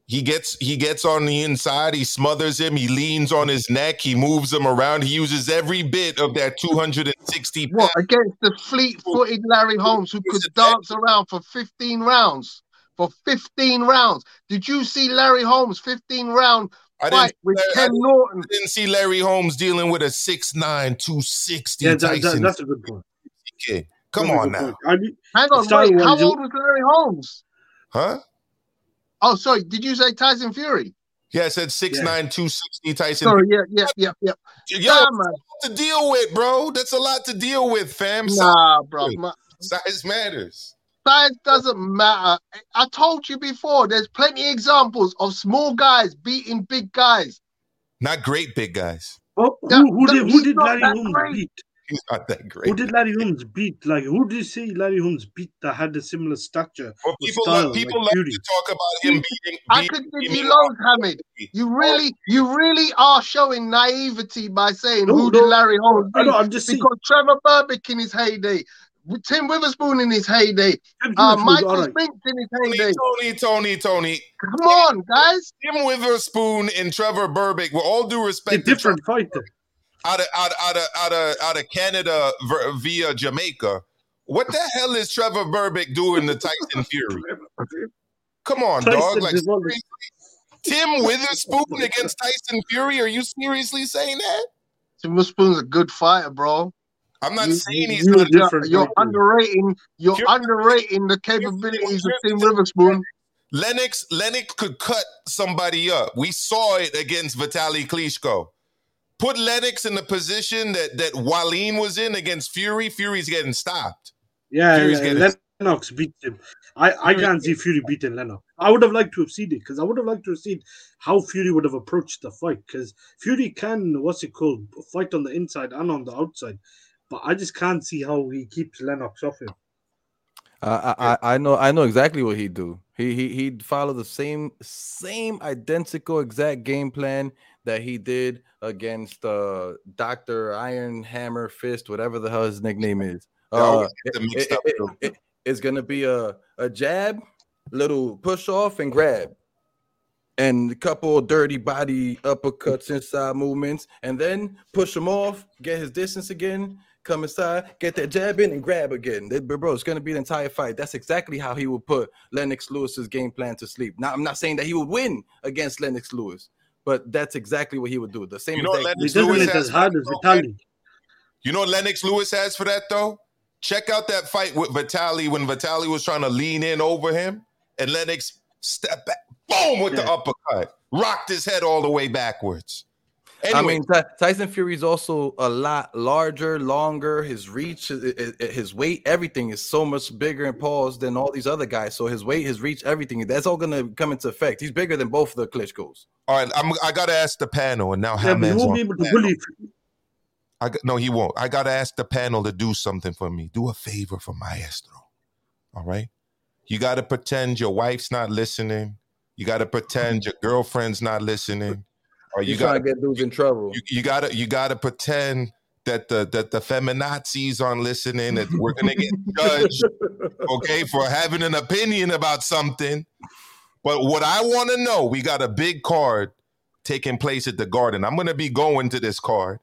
He gets he gets on the inside, he smothers him, he leans on his neck, he moves him around, he uses every bit of that 260 What against the fleet-footed Larry Holmes who could dance around for 15 rounds? For 15 rounds. Did you see Larry Holmes 15 round I fight with I Ken didn't- Norton? I didn't see Larry Holmes dealing with a 6'9, 260 Yeah, that, that, Tyson that's a good point. kid. Come That's a on good now. point. I mean, Hang on, Style wait. How wise, old was Larry Holmes? Huh? Oh, sorry. Did you say Tyson Fury? Yeah, I said 6'9, 260 Tyson. Sorry. Yeah, yeah, yeah, yeah. Yo, Nah, that's a lot to deal with, bro. That's a lot to deal with, fam. Nah, bro. Ma- Size matters. Size doesn't matter. I told you before. There's plenty of examples of small guys beating big guys. Not great big guys. oh, who, That- who did, who did Larry Holmes beat? He's not that great. Who did Larry Holmes beat? Like, who did you say Larry Holmes beat that had a similar stature? Well, people style, love, people like love to talk about him beating. I beating could give you loads, Hamed. You really, you really are showing naivety by saying No, who no, did Larry Holmes I beat? know, I'm just saying. Because Trevor Berbick in his heyday, Tim Witherspoon in his heyday, uh, Michael all right. Spinks in his heyday. Tony, Tony, Tony. Come on, guys. Tim Witherspoon and Trevor Berbick, with all due respect, to different fighter. Out of out of out of out of, out of Canada ver- via Jamaica. What the hell is Trevor Berbick doing to Tyson Fury? Come on, Tyson dog. Like is one of- seriously? Tim Witherspoon against Tyson Fury? Are you seriously saying that? Tim Witherspoon's a good fighter, bro. I'm not You- saying he's you, not. you're, different you're underrating. You're Here- underrating the capabilities of Tim Witherspoon. Lennox Lennox could cut somebody up. We saw it against Vitaly Klitschko. Put Lennox in the position that that Wallin was in against Fury. Fury's getting stopped. Yeah, Fury's yeah, getting- Lennox beat him. I, I can't see Fury beating Lennox. I would have liked to have seen it because I would have liked to have seen how Fury would have approached the fight because Fury can, what's it called, fight on the inside and on the outside. But I just can't see how he keeps Lennox off him. I, I I know I know exactly what he'd do. He he he'd follow the same same identical exact game plan that he did against uh Doctor Iron Hammer Fist, whatever the hell his nickname is. Uh, it- it- it- it's gonna be a a jab, little push off and grab, and a couple dirty body uppercuts inside movements, and then push him off, get his distance again, come inside, get that jab in and grab again. That- Bro, it's gonna be the entire fight. That's exactly how he would put Lennox Lewis's game plan to sleep. Now, I'm not saying that he would win against Lennox Lewis, but that's exactly what he would do. The same You know what exact- Lennox Lewis has as hard for as that, though, man? Vitaly. You know what Lennox Lewis has for that though? Check out that fight with Vitaly when Vitaly was trying to lean in over him, and Lennox stepped back, boom, with the uppercut, rocked his head all the way backwards. I mean, Ty- Tyson Fury is also a lot larger, longer. His reach, his, his weight, everything is so much bigger and paused than all these other guys. So his weight, his reach, everything that's all gonna come into effect. He's bigger than both the Klitschko's. all right, I'm, I got to ask the panel, and now Yeah, but he Hammond's won't on be able to panel. bully. I no, he won't. I got to ask the panel to do something for me. Do a favor for Maestro. All right. You got to pretend your wife's not listening. You got to pretend your girlfriend's not listening. Or you You gotta get dudes in trouble. you, you got to you got to pretend that the that the feminazis aren't listening. That we're gonna get judged, okay, for having an opinion about something. But what I want to know, we got a big card taking place at the Garden. I'm gonna be going to this card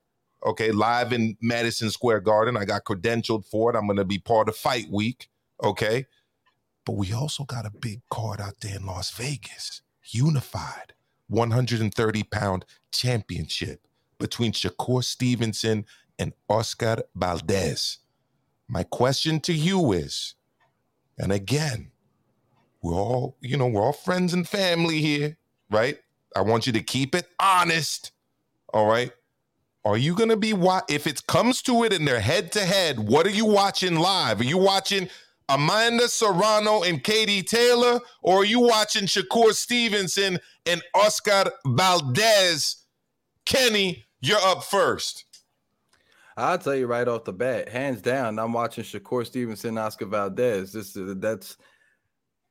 okay, live in Madison Square Garden. I got credentialed for it. I'm going to be part of Fight Week, okay? But we also got a big card out there in Las Vegas, unified 130 pound championship between Shakur Stevenson and Oscar Valdez. My question to you is, and again, we're all, you know, we're all friends and family here, right? I want you to keep it honest, all right? Are you going to be wa- if it comes to it and they're head to head? What are you watching live? Are you watching Amanda Serrano and Katie Taylor, or are you watching Shakur Stevenson and Oscar Valdez? Kenny, you're up first. I'll tell you right off the bat, hands down, I'm watching Shakur Stevenson, Oscar Valdez. This is that's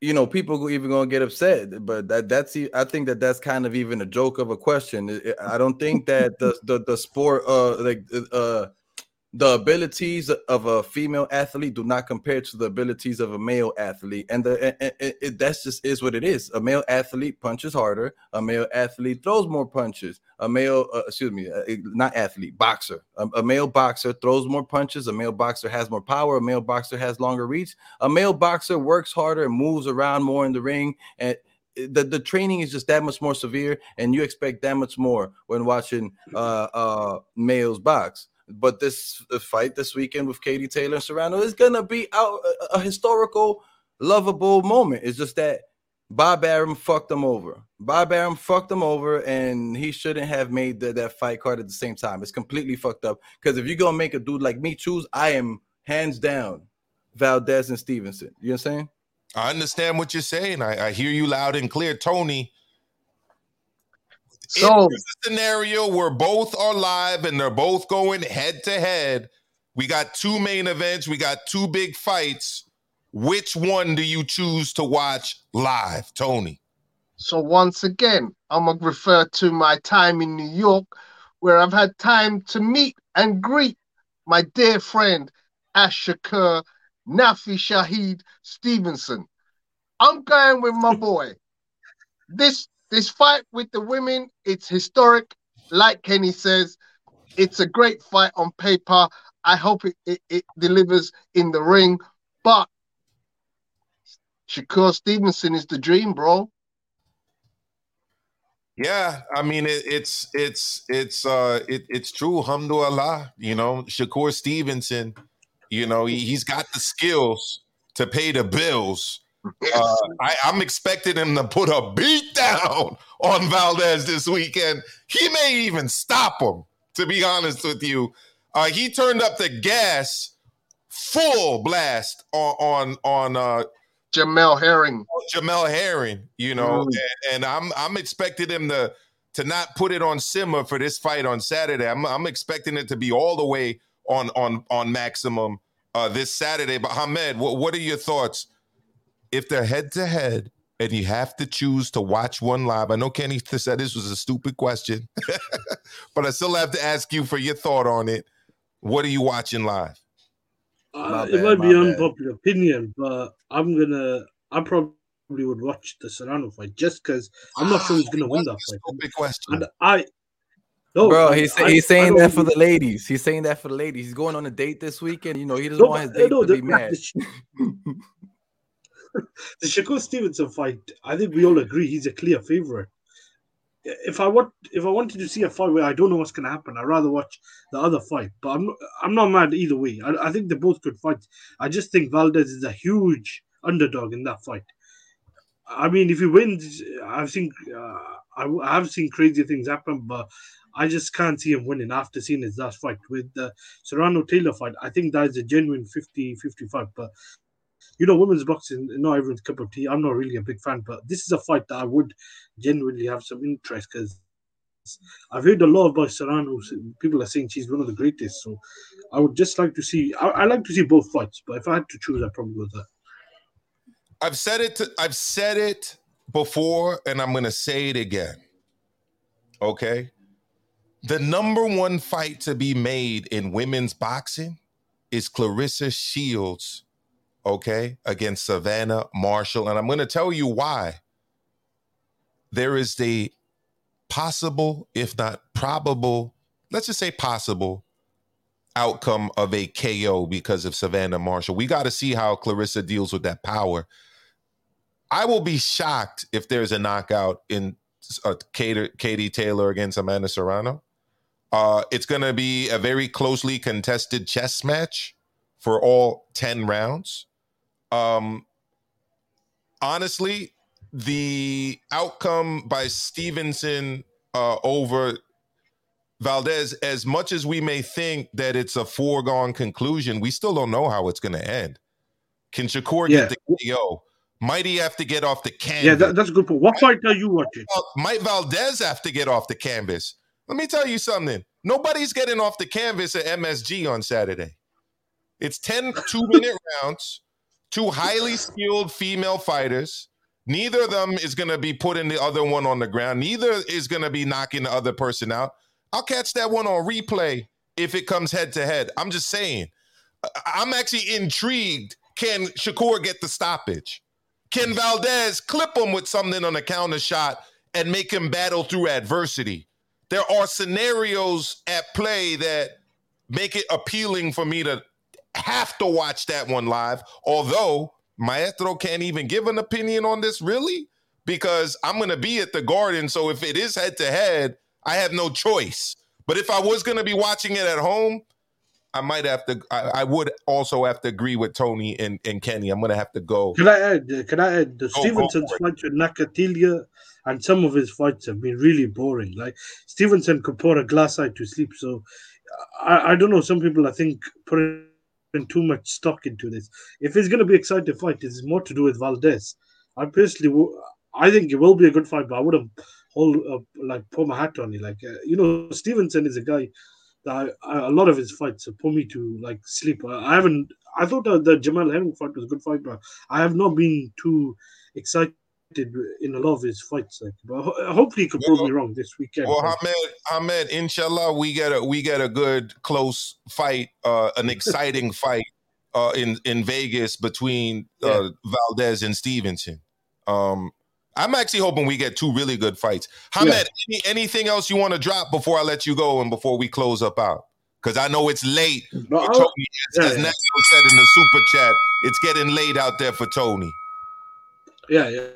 you know, people even gonna get upset, but that that's I think that that's kind of even a joke of a question. I don't think that the the, the sport uh like uh the abilities of a female athlete do not compare to the abilities of a male athlete, and the that's just is what it is. A male athlete punches harder. A male athlete throws more punches. A male, uh, excuse me, uh, not athlete, boxer. A, a male boxer throws more punches. A male boxer has more power. A male boxer has longer reach. A male boxer works harder and moves around more in the ring, and the, the training is just that much more severe, and you expect that much more when watching uh, uh, males box. But this fight this weekend with Katie Taylor and Serrano is gonna be out a, a historical, lovable moment. It's just that Bob Arum fucked him over. Bob Arum fucked him over, and he shouldn't have made the, that fight card at the same time. It's completely fucked up. Because if you're gonna make a dude like me choose, I am hands down Valdez and Stevenson. You know what I'm saying? I understand what you're saying. I, I hear you loud and clear, Tony. So If there's a scenario where both are live and they're both going head to head. We got two main events. We got two big fights. Which one do you choose to watch live, Tony? So once again, I'm gonna refer to my time in New York, where I've had time to meet and greet my dear friend Ash Shakur Nafi Shahid Stevenson. I'm going with my boy. This this fight with the women, it's historic. Like Kenny says, it's a great fight on paper. I hope it, it, it delivers in the ring. But Shakur Stevenson is the dream, bro. Yeah, I mean it, it's it's it's uh it, it's true. Alhamdulillah, you know, Shakur Stevenson, you know, he, he's got the skills to pay the bills. Uh, I, I'm expecting him to put a beat down on Valdez this weekend. He may even stop him, to be honest with you. Uh, he turned up the gas full blast on on on uh Jamel Herring. Jamel Herring, you know, Mm. and, and I'm I'm expecting him to to not put it on simmer for this fight on Saturday. I'm I'm expecting it to be all the way on on on maximum uh this Saturday. But Hamed, what what are your thoughts if they're head to head and you have to choose to watch one live? I know Kenny said this was a stupid question, but I still have to ask you for your thought on it. What are you watching live? Uh, My it might my be bad. unpopular opinion, but I'm gonna. I probably would watch the Serrano fight just because I'm not sure who's gonna win that fight. Stupid question. And I, no, Bro, he's, I- he's I saying don't that for the ladies. He's saying that for the ladies. He's going on a date this weekend. You know, he doesn't No, want his date no, to be mad. the, Shakur Stevenson fight. I think we all agree he's a clear favorite. If I want, if I wanted to see a fight where I don't know what's gonna happen, I'd rather watch the other fight. But I'm, not, I'm not mad either way. I, I think they're both good fights. I just think Valdez is a huge underdog in that fight. I mean, if he wins, I think uh, I, I have seen crazy things happen, but I just can't see him winning after seeing his last fight with the Serrano Taylor fight. I think that is a genuine 50 55. But you know, women's boxing, not everyone's cup of tea. I'm not really a big fan, but this is a fight that I would genuinely have some interest because I've heard a lot about Serrano. People are saying she's one of the greatest. So I would just like to see. I, I like to see both fights, but if I had to choose, I'd probably go that. I've said it. To, I've said it before, and I'm going to say it again. Okay, the number one fight to be made in women's boxing is Claressa Shields, okay, against Savannah Marshall, and I'm going to tell you why. There is the possible, if not probable, let's just say possible outcome of a KO because of Savannah Marshall. We got to see how Claressa deals with that power. I will be shocked if there's a knockout in uh, Katie, Katie Taylor against Amanda Serrano. Uh, it's going to be a very closely contested chess match for all 10 rounds. Um, honestly, the outcome by Stevenson uh, over Valdez, as much as we may think that it's a foregone conclusion, we still don't know how it's going to end. Can Shakur yeah. get the KO? Might he have to get off the canvas? Yeah, that, that's a good point. What fight are you watching? Might Valdez have to get off the canvas? Let me tell you something. Nobody's getting off the canvas at MSG on Saturday. It's 10 two minute rounds, two highly skilled female fighters. Neither of them is going to be putting the other one on the ground. Neither is going to be knocking the other person out. I'll catch that one on replay if it comes head to head. I'm just saying. I'm actually intrigued. Can Shakur get the stoppage? Can Valdez clip him with something on a counter shot and make him battle through adversity? There are scenarios at play that make it appealing for me to have to watch that one live. Although Maestro can't even give an opinion on this, really, because I'm going to be at the Garden. So if it is head to head, I have no choice. But if I was going to be watching it at home, I might have to. I, I, would also have to agree with Tony and, and Kenny. I'm going to have to go. Can I add? Uh, can I add? The go, Stevenson's go fight with Nakathila and some of his fights have been really boring. Like Stevenson could pour a glass eye to sleep. So I, I don't know. Some people I think too much stock into this. If it's going to be exciting fight, it's more to do with Valdez. I personally, I think it will be a good fight, but I wouldn't hold uh, like put my hat on it. Like uh, you know, Stevenson is a guy that I, I, a lot of his fights put me to like sleep. I, I haven't. I thought the, the Jamel Herring fight was a good fight, but I have not been too excited in a lot of his fights. Like, but hopefully, he could prove me wrong this weekend. Well, Ahmed, Ahmed, inshallah, we get a we get a good close fight, uh, an exciting fight uh, in in Vegas between uh, yeah. Valdez and Stevenson. Um, I'm actually hoping we get two really good fights. Hamed, yeah. any, anything else you want to drop before I let you go and before we close up out? Because I know it's late. No, Tony, as, yeah, as said in the super chat, it's getting late out there for Tony. Yeah, yeah.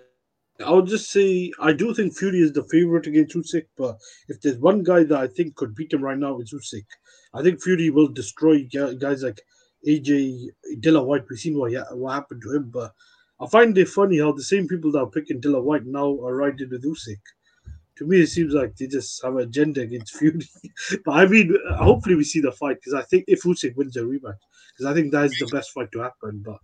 I would just say I do think Fury is the favorite against Usyk, but if there's one guy that I think could beat him right now, it's Usyk. I think Fury will destroy guys like AJ Dillian Whyte. We've seen what, what happened to him, but I find it funny how the same people that are picking Dillian Whyte now are riding with Usyk. To me, it seems like they just have an agenda against Fury. but I mean, hopefully we see the fight because I think if Usyk wins a rematch, because I think that is the best fight to happen. But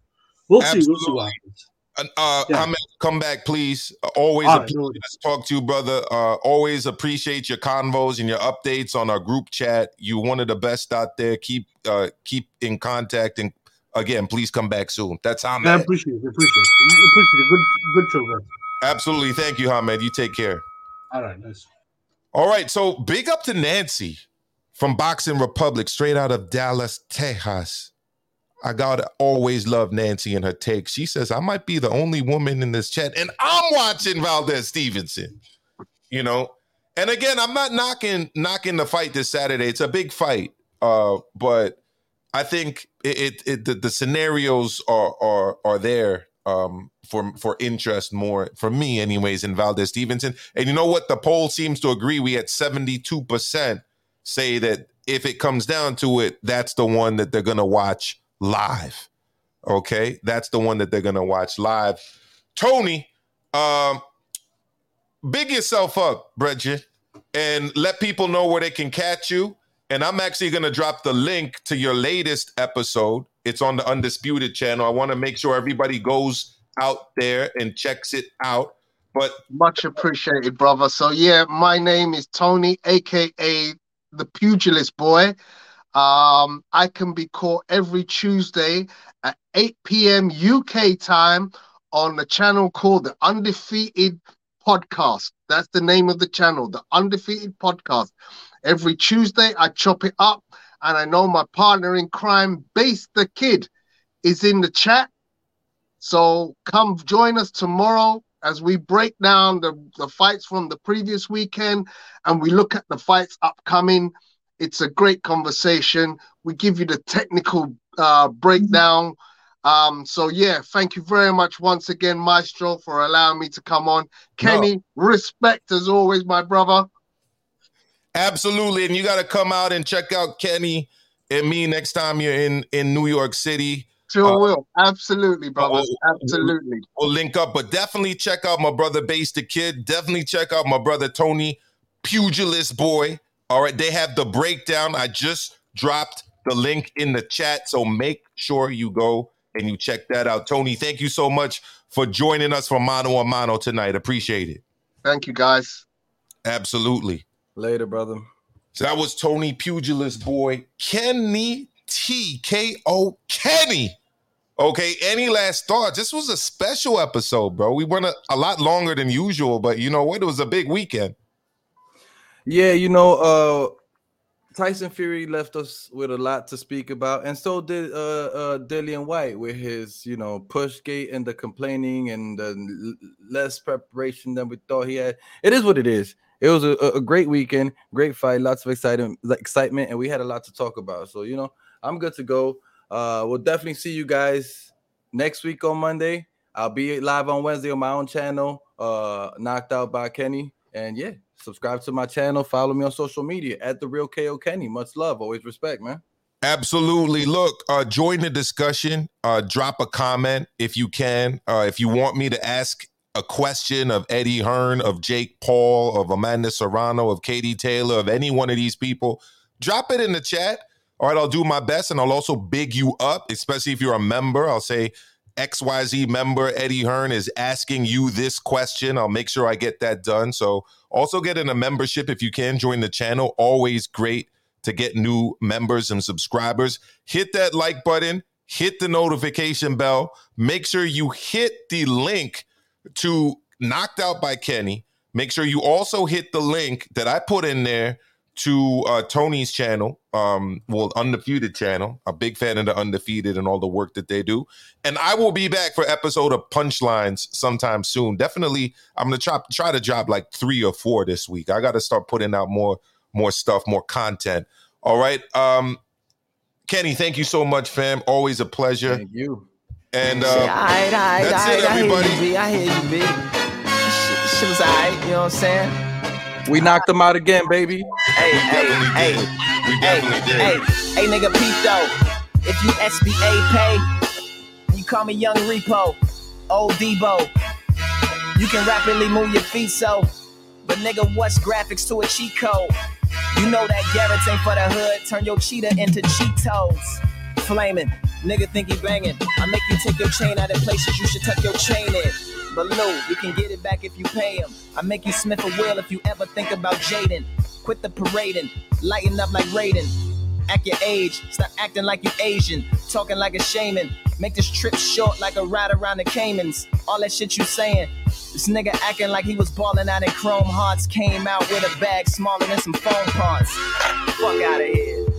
we'll Absolutely. see. We'll see what happens. Uh, yeah. come back, please. Always a pleasure to talk to you, brother. Uh, always appreciate your convos and your updates on our group chat. You one of the best out there. Keep uh, keep in contact and again, please come back soon. That's Hamed. I appreciate it. Appreciate it. Appreciate it. Good, good show, man. Absolutely. Thank you, Hamed. You take care. All right, nice. All right. So big up to Nancy from Boxing Republic, straight out of Dallas, Texas. I gotta always love Nancy and her takes. She says, I might be the only woman in this chat, and I'm watching Valdez Stevenson. You know, and again, I'm not knocking knocking the fight this Saturday. It's a big fight. Uh, but I think it, it, it the, the, scenarios are are are there um, for for interest more for me anyways in Valdez Stevenson. And you know what? The poll seems to agree. We had 72% say that if it comes down to it, that's the one that they're gonna watch live. Okay, that's the one that they're gonna watch live. Tony, um, big yourself up, Bridget, and let people know where they can catch you. And I'm actually to drop the link to your latest episode. It's on the Undisputed channel. I want to make sure everybody goes out there and checks it out. But much appreciated, brother. So yeah, my name is Tony, aka the Pugilist Boy. Um, I can be caught every Tuesday at 8 p.m. UK time on the channel called the Undefeated Podcast. That's the name of the channel, the Undefeated Podcast. Every Tuesday, I chop it up, and I know my partner in crime, Base the Kid, is in the chat. So come join us tomorrow as we break down the, the fights from the previous weekend and we look at the fights upcoming. It's a great conversation. We give you the technical uh, breakdown. Um, so yeah, thank you very much once again, Maestro, for allowing me to come on. Kenny, no. respect as always, my brother. Absolutely, and you got to come out and check out Kenny and me next time you're in in New York City. Sure uh, will. Absolutely, brother. We'll, Absolutely. We'll link up, but definitely check out my brother Base the Kid. Definitely check out my brother Tony, Pugilist Boy. All right, they have the breakdown. I just dropped the link in the chat, so make sure you go and you check that out. Tony, thank you so much for joining us for Mano a Mano tonight. Appreciate it. Thank you, guys. Absolutely. Later, brother. So that was Tony Pugilist Boy, Kenny T K O Kenny. Okay, any last thoughts? This was a special episode, bro. We went a, a, lot longer than usual, but you know what? It was a big weekend. Yeah, you know, uh Tyson Fury left us with a lot to speak about, and so did uh, uh Dillian Whyte with his, you know, push gate and the complaining and the less preparation than we thought he had. It is what it is. It was a, a great weekend, great fight, lots of excitement, excitement, and we had a lot to talk about. So you know, I'm good to go. Uh, we'll definitely see you guys next week on Monday. I'll be live on Wednesday on my own channel, uh, knocked out by Kenny. And yeah, subscribe to my channel, follow me on social media at the real KO Kenny. Much love, always respect, man. Absolutely. Look, uh, join the discussion. Uh, drop a comment if you can. Uh, if you want me to ask a question of Eddie Hearn, of Jake Paul, of Amanda Serrano, of Katie Taylor, of any one of these people, drop it in the chat. All right, I'll do my best and I'll also big you up, especially if you're a member. I'll say XYZ member Eddie Hearn is asking you this question. I'll make sure I get that done. So also get in a membership if you can join the channel. Always great to get new members and subscribers. Hit that like button, hit the notification bell. Make sure you hit the link to Knocked Out by Kenny. Make sure you also hit the link that I put in there to uh, Tony's channel, um, well, Undefeated channel. A big fan of the Undefeated and all the work that they do. And I will be back for episode of Punchlines sometime soon. Definitely, I'm gonna try try to drop like three or four this week. I got to start putting out more more stuff, more content. All right, um, Kenny, thank you so much, fam. Always a pleasure. Thank you. And uh, all right, all right, that's all right, it, everybody. I hear you, B. I hear you, B. Shit, shit was all right. You know what I'm saying? We knocked them out again, baby. Hey, we hey, hey, did. We definitely hey, did. Hey, hey, nigga, Pete though. If you SBA pay, you call me Young Repo, Old Debo. You can rapidly move your feet so, but nigga, what's graphics to a cheat code? You know that Garrett's ain't for the hood. Turn your cheetah into Cheetos. Flaming, nigga think he banging. I make you take your chain out of places you should tuck your chain in. But Lou, you can get it back if you pay him. I make you Smith a will if you ever think about Jaden. Quit the parading, lighten up like Raiden. Act your age, stop acting like you Asian, talking like a shaman. Make this trip short like a ride around the Caymans. All that shit you saying. This nigga acting like he was balling out in Chrome Hearts came out with a bag smaller than some phone parts. Fuck out of here.